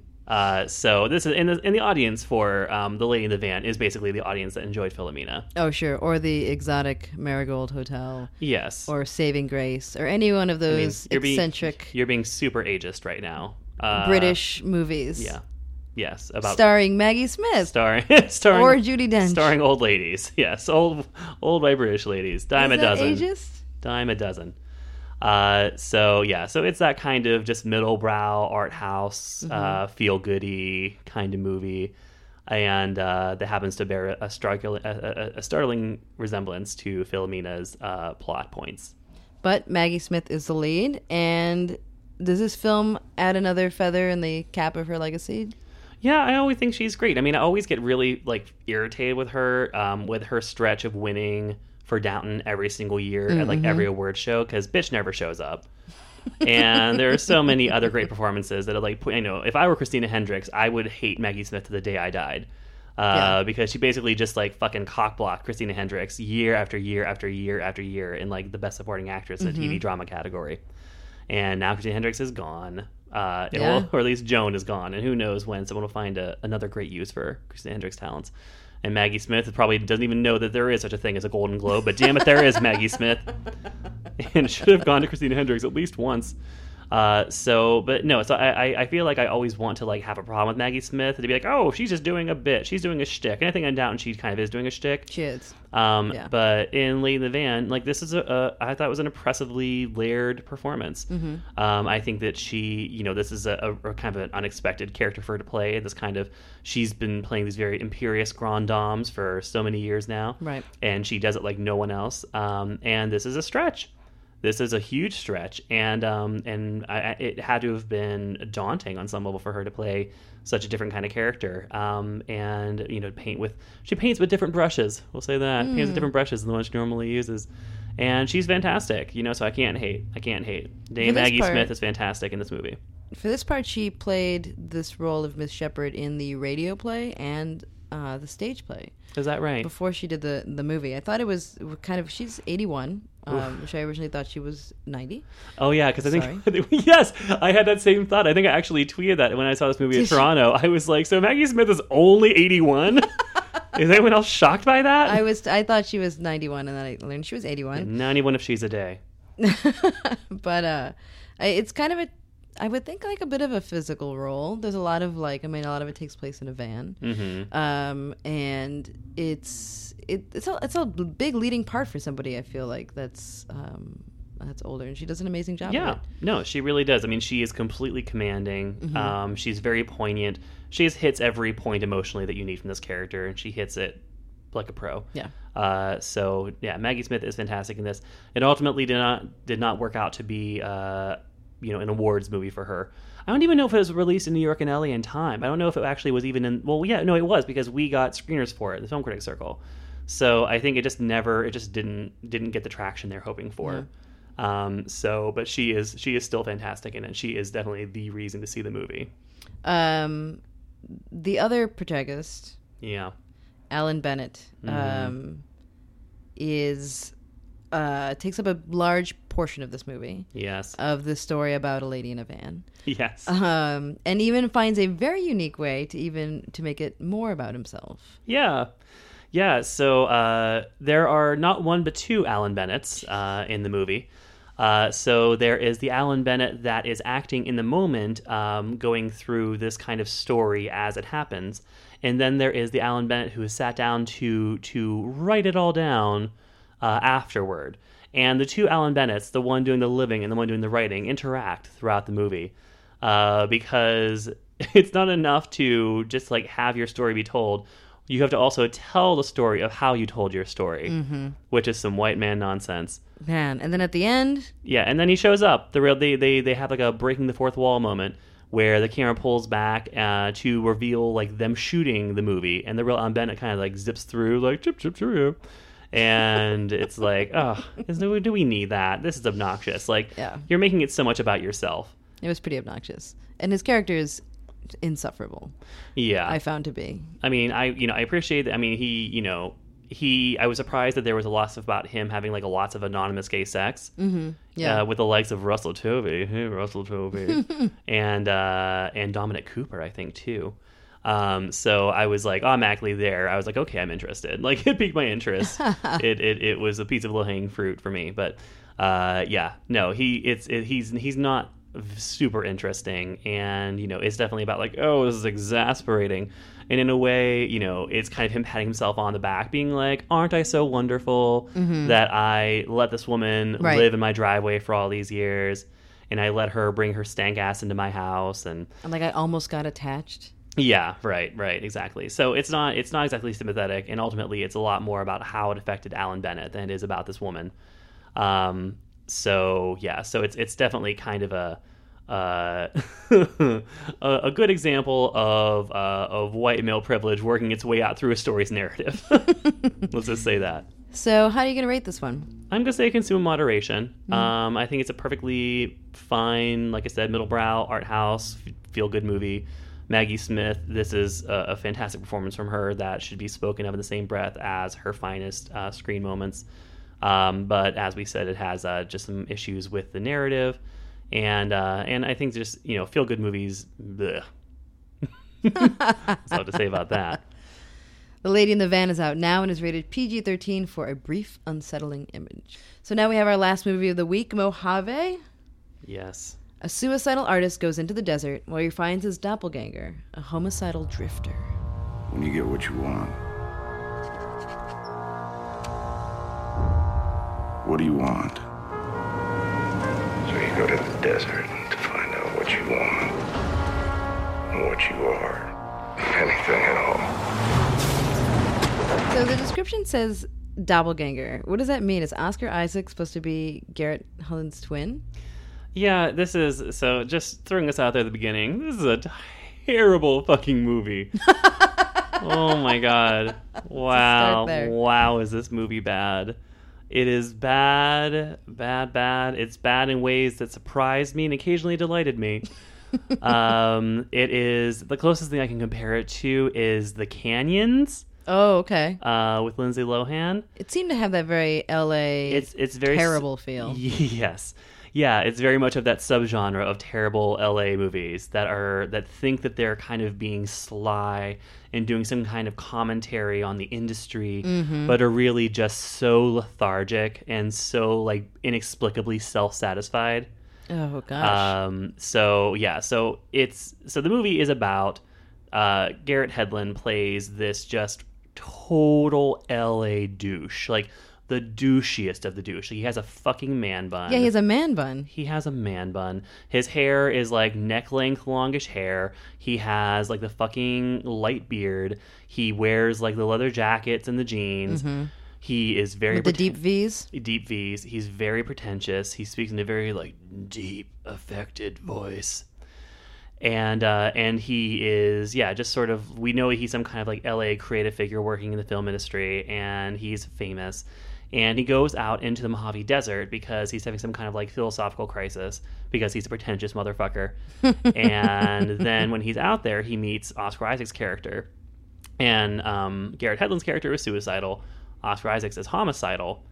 uh, so this is in the in the audience for um, the Lady in the Van is basically the audience that enjoyed Philomena. oh, sure. Or the exotic Marigold Hotel, Yes, or Saving Grace, or any one of I mean, those you're being- eccentric You're being super ageist right now. Uh, British movies. Yeah. Yes. About Starring Maggie Smith starring starring or Judi Dench. starring old ladies. Yes, old old white British ladies. Dime Is a dozen. ageist? dime a dozen. Uh, so yeah, so it's that kind of just middle brow art house, Mm-hmm. uh, feel goody kind of movie, and uh, that happens to bear a, startling, a, a, a startling resemblance to Philomena's uh, plot points. But Maggie Smith is the lead, and does this film add another feather in the cap of her legacy? Yeah, I always think she's great. I mean, I always get really like irritated with her, um, with her stretch of winning for Downton every single year at like every award show because bitch never shows up. and there are so many other great performances that are like, you know, if I were Christina Hendricks, I would hate Maggie Smith to the day I died. Uh, Yeah. because she basically just like fucking cockblocked Christina Hendricks year after year after year after year in like the best supporting actress in the TV drama category. And now Christina Hendricks is gone. Uh, Yeah. will- or at least Joan is gone, and who knows when someone will find a, another great use for Christina Hendricks' talents. And Maggie Smith probably doesn't even know that there is such a thing as a Golden Globe, but damn it, there is Maggie Smith, and it should have gone to Christina Hendricks at least once. Uh, so, but no, so I, I- I feel like I always want to like have a problem with Maggie Smith to be like, oh, she's just doing a bit, she's doing a shtick, and I think in Downton she kind of is doing a shtick. She is. Um, Yeah. But in Lady in the Van, like this is a, a I thought it was an impressively layered performance. Mm-hmm. Um, I think that she, you know, this is a, a, a kind of an unexpected character for her to play. This kind of she's been playing these very imperious grand dames for so many years now, Right. And she does it like no one else. Um, and this is a stretch. This is a huge stretch, and um, and I, it had to have been daunting on some level for her to play such a different kind of character. Um, and you know, paint with she paints with different brushes. We'll say that paints with different brushes than the one she normally uses. And she's fantastic, you know. So I can't hate. I can't hate. Dame Maggie part- Smith is fantastic in this movie. For this part, she played this role of Miss Shepherd in the radio play and uh, the stage play Is that right? before she did the the movie. I thought it was kind of she's 81, um, which I originally thought she was 90. Oh yeah, because I think yes, I had that same thought. I think I actually tweeted that when I saw this movie in Did you? Toronto. I was like, so Maggie Smith is only eighty one. is anyone else shocked by that? I was I thought she was 91, and then I learned she was 81. Ninety one if she's a day. but uh, it's kind of a I would think like a bit of a physical role. There's a lot of like I mean a lot of it takes place in a van, Mm-hmm. um, and it's it, it's a it's a big leading part for somebody. I feel like that's um, that's older, and she does an amazing job. Yeah, no, she really does. I mean, she is completely commanding. Mm-hmm. Um, she's very poignant. She just hits every point emotionally that you need from this character, and she hits it like a pro. Yeah. Uh, so yeah, Maggie Smith is fantastic in this. It ultimately did not did not work out to be uh, you know an awards movie for her. I don't even know if it was released in New York and LA in time. I don't know if it actually was even in. Well, yeah, no, it was because we got screeners for it, in the Film Critics Circle. So I think it just never, it just didn't didn't get the traction they're hoping for. Um, so, but she is she is still fantastic in it. She is definitely the reason to see the movie. Um, the other protagonist, Yeah, Alan Bennett, Mm-hmm. um, is uh, takes up a large portion of this movie yes, of the story about a lady in a van, yes, um, and even finds a very unique way to even to make it more about himself. yeah, yeah. So uh, there are not one but two Alan Bennetts uh, in the movie. Uh, so there is the Alan Bennett that is acting in the moment, um, going through this kind of story as it happens, and then there is the Alan Bennett who has sat down to to write it all down uh, afterward. And the two Alan Bennetts, the one doing the living and the one doing the writing, interact throughout the movie uh, because it's not enough to just like have your story be told. You have to also tell the story of how you told your story, which is some white man nonsense. Man, and then at the end, Yeah, and then he shows up. The real they they they have like a breaking the fourth wall moment where the camera pulls back uh, to reveal like them shooting the movie, and the real Alan Bennett kind of like zips through like chip chip chip, and it's like, oh, do we need that? This is obnoxious. Like, Yeah. you're making it so much about yourself. it was pretty obnoxious, and his character is insufferable. Yeah, I found to be. I mean, I you know I appreciate that. I mean, he you know he I was surprised that there was a lot about him having like a lots of anonymous gay sex. Mm-hmm. Yeah. Uh, with the likes of Russell Tovey, hey Russell Tovey, and uh, and Dominic Cooper, I think too. Um, so I was like automatically there. I was like, okay, I'm interested. Like it piqued my interest. it, it it was a piece of low hanging fruit for me. But uh, yeah, no, he it's it, he's he's not super interesting, and you know, it's definitely about like, oh, this is exasperating. And in a way, you know, it's kind of him patting himself on the back, being like, "Aren't I so wonderful that I let this woman Right. live in my driveway for all these years, and I let her bring her stank ass into my house, and And like I almost got attached. Yeah, right, right, exactly. So it's not it's not exactly sympathetic, and ultimately it's a lot more about how it affected Alan Bennett than it is about this woman. Um, so yeah, so it's it's definitely kind of a uh, a, a good example of uh, of white male privilege working its way out through a story's narrative. Let's just say that. So how are you gonna rate this one? I'm gonna say consume moderation. Um, I think it's a perfectly fine, like I said, middle brow art house, feel good movie. Maggie Smith, this is a, a fantastic performance from her that should be spoken of in the same breath as her finest uh, screen moments. Um, but as we said, it has uh, just some issues with the narrative, and uh, and I think just you know feel good movies. Bleh. That's all to say about that. The Lady in the Van is out now and is rated PG 13 for a brief, unsettling image. So now we have our last movie of the week Mojave. Yes. A suicidal artist goes into the desert where he finds his doppelganger, a homicidal drifter. When you get what you want, what do you want? So you go to the desert to find out what you want and what you are, if anything at all. So the description says doppelganger. What does that mean? Is Oscar Isaac supposed to be Garrett Hedlund's twin? Yeah, this is so. Just throwing this out there at the beginning. This is a terrible fucking movie. oh my god! Wow! Wow! Is this movie bad? It is bad, bad, bad. It's bad in ways that surprised me and occasionally delighted me. um, it is the closest thing I can compare it to is the Canyons Oh, okay. uh, with Lindsay Lohan. It seemed to have that very L.A. It's it's very terrible feel. Yes. Yeah, it's very much of that subgenre of terrible LA movies that are that think that they're kind of being sly and doing some kind of commentary on the industry, Mm-hmm. but are really just so lethargic and so like inexplicably self-satisfied. Oh gosh. Um, so yeah, so it's so the movie is about uh, Garrett Hedlund plays this just total LA douche, like the douchiest of the douche. He has a fucking man bun. Yeah, he has a man bun. He has a man bun. His hair is like neck length, longish hair. He has like the fucking light beard. He wears like the leather jackets and the jeans. He is very Mm-hmm. With the preten- deep V's. deep V's. He's very pretentious. He speaks in a very like deep, affected voice. And uh, and he is yeah, just sort of we know he's some kind of like LA creative figure working in the film industry, and he's famous. And he goes out into the Mojave Desert because he's having some kind of like philosophical crisis because he's a pretentious motherfucker. and then when he's out there, he meets Oscar Isaac's character, and um, Garrett Hedlund's character is suicidal. Oscar Isaac's is homicidal.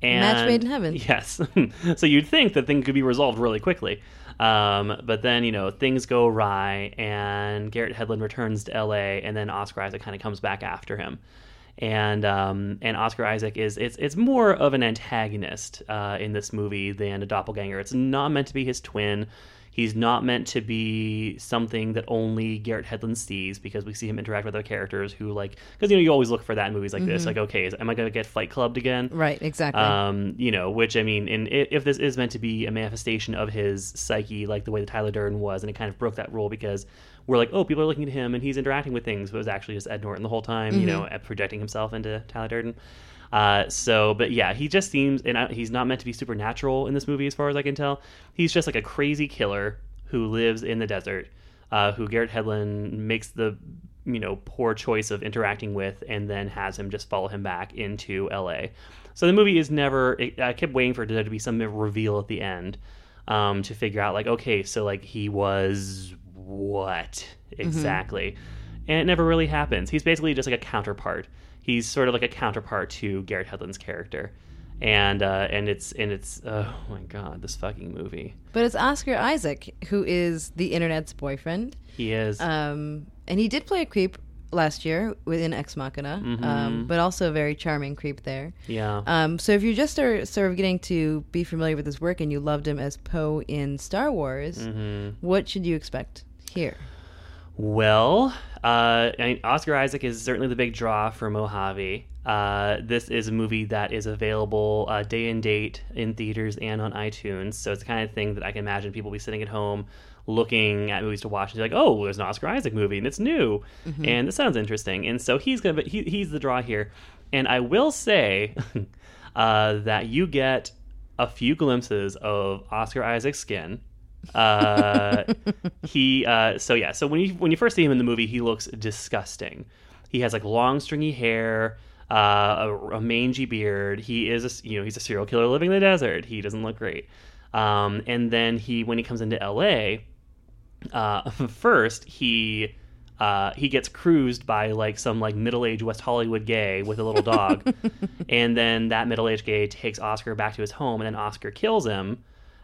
And, Match made in heaven. Yes. so you'd think that thing could be resolved really quickly. Um, but then, you know, things go awry, and Garrett Hedlund returns to LA, and then Oscar Isaac kind of comes back after him. And um, and Oscar Isaac is it's it's more of an antagonist uh, in this movie than a doppelganger. It's not meant to be his twin. He's not meant to be something that only Garrett Hedlund sees because we see him interact with other characters who like because you know you always look for that in movies like this. Like, okay, is, am I going to get Fight Clubbed again? Right, exactly. Um, you know, which I mean, and if this is meant to be a manifestation of his psyche, like the way that Tyler Durden was, and it kind of broke that rule because we're like, oh, people are looking at him and he's interacting with things, but it was actually just Ed Norton the whole time, you know, projecting himself into Tyler Durden. Uh, so, but yeah, he just seems, and I, he's not meant to be supernatural in this movie, as far as I can tell. He's just like a crazy killer who lives in the desert, uh, who Garrett Hedlund makes the you know poor choice of interacting with, and then has him just follow him back into L.A. So the movie is never. It, I kept waiting for there to be some reveal at the end um, to figure out like, okay, so like he was what exactly, and it never really happens. He's basically just like a counterpart. He's sort of like a counterpart to Garrett Hedlund's character. And uh, and it's and it's oh my god this fucking movie but it's Oscar Isaac who is the internet's boyfriend. he is Um, and he did play a creep last year within Ex Machina, Mm-hmm. um, but also a very charming creep there. yeah Um, so if you just are sort of getting to be familiar with his work and you loved him as Poe in Star Wars, Mm-hmm. what should you expect here? Well, uh, I mean, Oscar Isaac is certainly the big draw for Mojave. Uh, this is a movie that is available uh, day and date in theaters and on iTunes. So it's the kind of thing that I can imagine people be sitting at home looking at movies to watch and be like, "Oh, there's an Oscar Isaac movie and it's new, and this sounds interesting." And so he's gonna be, he, he's the draw here. And I will say uh, that you get a few glimpses of Oscar Isaac's skin. Uh, he uh, so yeah. So when you when you first see him in the movie, he looks disgusting. He has like long stringy hair, uh, a, a mangy beard. He is a, you know he's a serial killer living in the desert. He doesn't look great. Um, and then he when he comes into L.A. Uh, first he uh, he gets cruised by like some like middle-aged West Hollywood gay with a little dog, and then that middle-aged gay takes Oscar back to his home, and then Oscar kills him,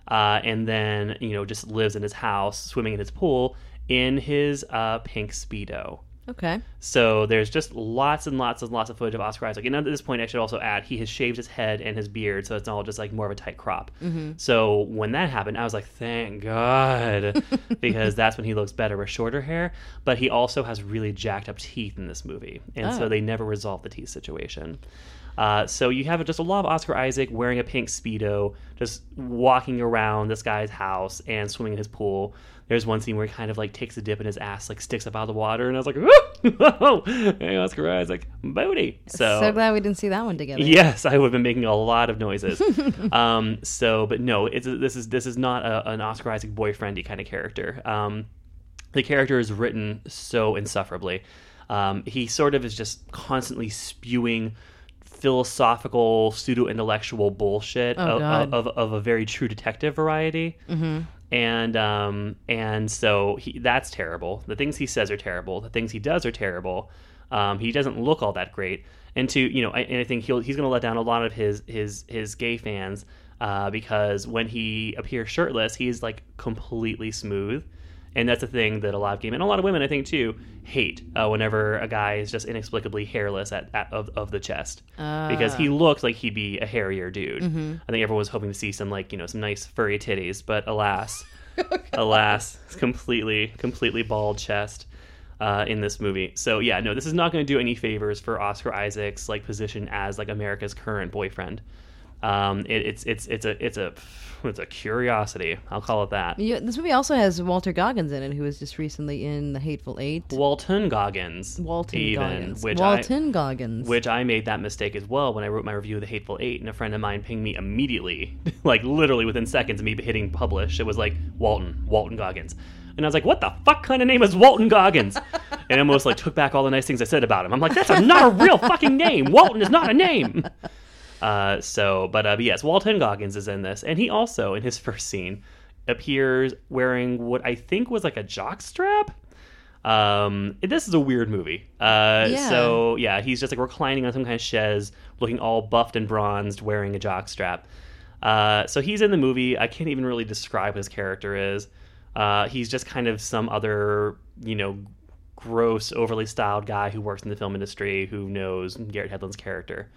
uh, and then you know just lives in his house, swimming in his pool in his uh, pink speedo. Okay. So there's just lots and lots and lots of footage of Oscar Isaac. And at this point, I should also add he has shaved his head and his beard, so it's all just like more of a tight crop. So when that happened, I was like, thank God, because that's when he looks better with shorter hair. But he also has really jacked up teeth in this movie, and Oh. so they never resolve the teeth situation. Uh, so you have just a lot of Oscar Isaac wearing a pink speedo, just walking around this guy's house and swimming in his pool. There's one scene where he kind of like takes a dip and his ass like sticks up out of the water, and I was like, "Whoa, hey, Oscar Isaac, booty!" So, So glad we didn't see that one together. yes, I would have been making a lot of noises. um, so, but no, it's this is this is not a, an Oscar Isaac boyfriendy kind of character. Um, the character is written so insufferably. Um, he sort of is just constantly spewing philosophical, pseudo intellectual bullshit Oh, of, of, of a very true detective variety. Mm-hmm. And um, and so he, that's terrible. The things he says are terrible. The things he does are terrible. Um, he doesn't look all that great. And to you know, I, and I think he'll, he's going to let down a lot of his his his gay fans uh, because when he appears shirtless, he's like completely smooth. And that's a thing that a lot of gay men, and a lot of women, I think too, hate uh, whenever a guy is just inexplicably hairless at, at of, of the chest because he looks like he'd be a hairier dude. I think everyone was hoping to see some like you know some nice furry titties, but alas, alas, it's completely completely bald chest. uh, in this movie. So yeah, no, this is not going to do any favors for Oscar Isaac's like position as like America's current boyfriend. Um, it, it's it's it's a it's a it's a curiosity. I'll call it that. Yeah, this movie also has Walter Goggins in it, who was just recently in The Hateful Eight. Walton Goggins. Walton even, Goggins. Which Walton I, Goggins. Which I made that mistake as well when I wrote my review of The Hateful Eight, and a friend of mine pinged me immediately, like literally within seconds of me hitting publish. It was like Walton, Walton Goggins. And I was like, what the fuck kind of name is Walton Goggins? and I almost like took back all the nice things I said about him. I'm like, that's a, not a real fucking name. Walton is not a name. Uh, so, but, uh, but yes, Walton Goggins is in this, and he also in his first scene appears wearing what I think was like a jock strap. Um, this is a weird movie. Uh, Yeah. so yeah, he's just like reclining on some kind of chaise, looking all buffed and bronzed, wearing a jock strap. Uh, so he's in the movie. I can't even really describe what his character is. Uh, he's just kind of some other, you know, gross, overly styled guy who works in the film industry who knows Garrett Hedlund's character.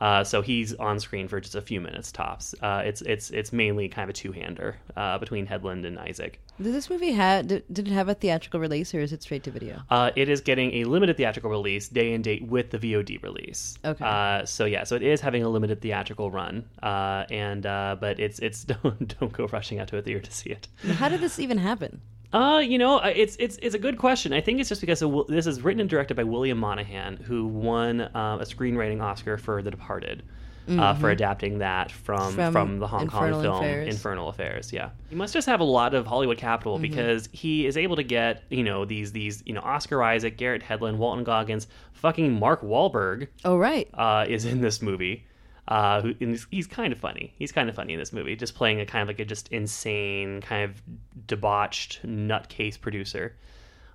Uh, so he's on screen for just a few minutes tops. Uh, it's it's it's mainly kind of a two hander uh, between Hedlund and Isaac. did this movie have? Did, did it have a theatrical release or is it straight to video? Uh, it is getting a limited theatrical release, day and date with the VOD release. Okay. Uh, so yeah, so it is having a limited theatrical run, uh, and uh, but it's it's don't don't go rushing out to a theater to see it. How did this even happen? Uh, you know, uh, it's it's it's a good question. I think it's just because this is written and directed by William Monahan, who won uh, a screenwriting Oscar for The Departed. Uh, for adapting that from, Mm-hmm. From from the Hong Infernal Kong film Affairs. Infernal Affairs, yeah. He must just have a lot of Hollywood capital Mm-hmm. because he is able to get you know these these you know Oscar Isaac, Garrett Hedlund, Walton Goggins, fucking Mark Wahlberg Oh right. uh, is in this movie. Uh, who, he's, he's kind of funny. He's kind of funny in this movie, just playing a kind of like a just insane, kind of debauched nutcase producer.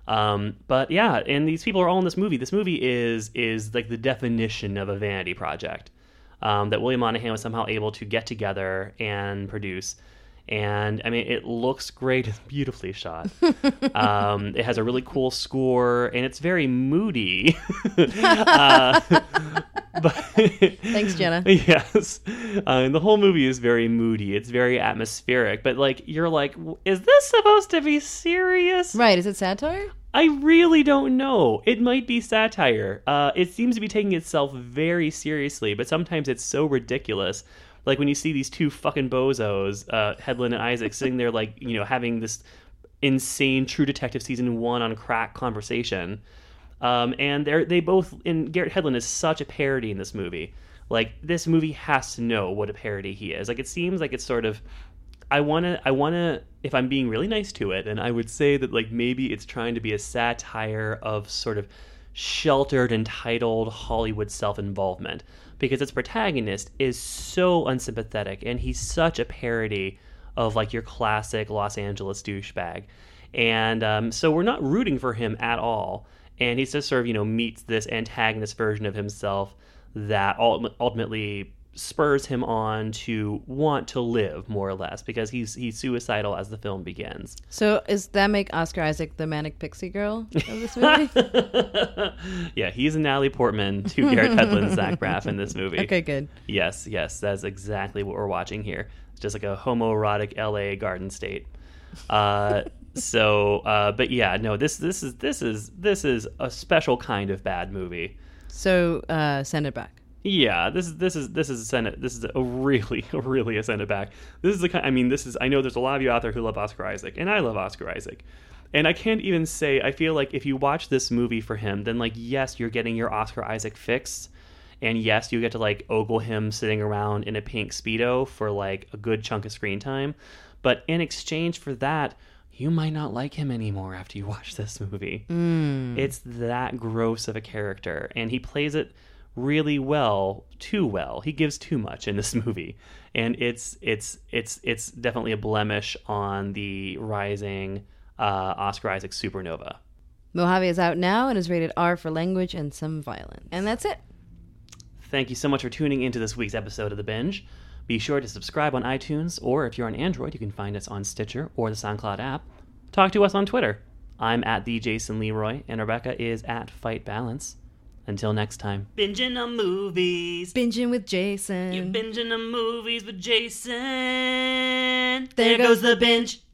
Um, but yeah, and these people are all in this movie. This movie is is like the definition of a vanity project um, that William Monahan was somehow able to get together and produce. And I mean, it looks great. It's beautifully shot. um, it has a really cool score, and it's very moody. uh, but Thanks, Jenna. yes, uh, and the whole movie is very moody. It's very atmospheric. But like, you're like, is this supposed to be serious? Right. Is it satire? I really don't know. It might be satire. Uh, it seems to be taking itself very seriously, but sometimes it's so ridiculous. Like when you see these two fucking bozos, uh, Hedlund and Isaac, sitting there, like, you know, having this insane True Detective season one on crack conversation. Um, and they're they both and Garrett Hedlund is such a parody in this movie. Like this movie has to know what a parody he is. Like it seems like it's sort of I want to I want to if I'm being really nice to it and I would say that like maybe it's trying to be a satire of sort of sheltered entitled Hollywood self-involvement because its protagonist is so unsympathetic and he's such a parody of like your classic Los Angeles douchebag. And um, so we're not rooting for him at all. And he just sort of, you know, meets this antagonist version of himself that ultimately spurs him on to want to live more or less because he's he's suicidal as the film begins. So is that make Oscar Isaac the manic pixie girl of this movie? yeah, he's an Natalie Portman to Garrett Hedlund's Zach Braff in this movie. okay, good. Yes, yes, that's exactly what we're watching here. It's just like a homoerotic LA Garden State. Uh, so, uh, but yeah, no, this this is this is this is a special kind of bad movie. So uh, send it back. Yeah, this is this is this is a send it. This is a really really a send it back. This is the kind. I mean, this is. I know there's a lot of you out there who love Oscar Isaac, and I love Oscar Isaac. And I can't even say. I feel like if you watch this movie for him, then like yes, you're getting your Oscar Isaac fix, and yes, you get to like ogle him sitting around in a pink speedo for like a good chunk of screen time. But in exchange for that, you might not like him anymore after you watch this movie. Hmm. It's that gross of a character, and he plays it really well, too well. He gives too much in this movie, and it's it's it's it's definitely a blemish on the rising uh, Oscar Isaac supernova. Mojave is out now and is rated R for language and some violence. And that's it. Thank you so much for tuning into this week's episode of The Binge. Be sure to subscribe on iTunes, or if you're on Android, you can find us on Stitcher or the SoundCloud app. Talk to us on Twitter. I'm at the Jason Leroy, and Rebecca is at Fight Balance. Until next time. Binging on movies. Binging with Jason. binging on movies with Jason. There goes the binge.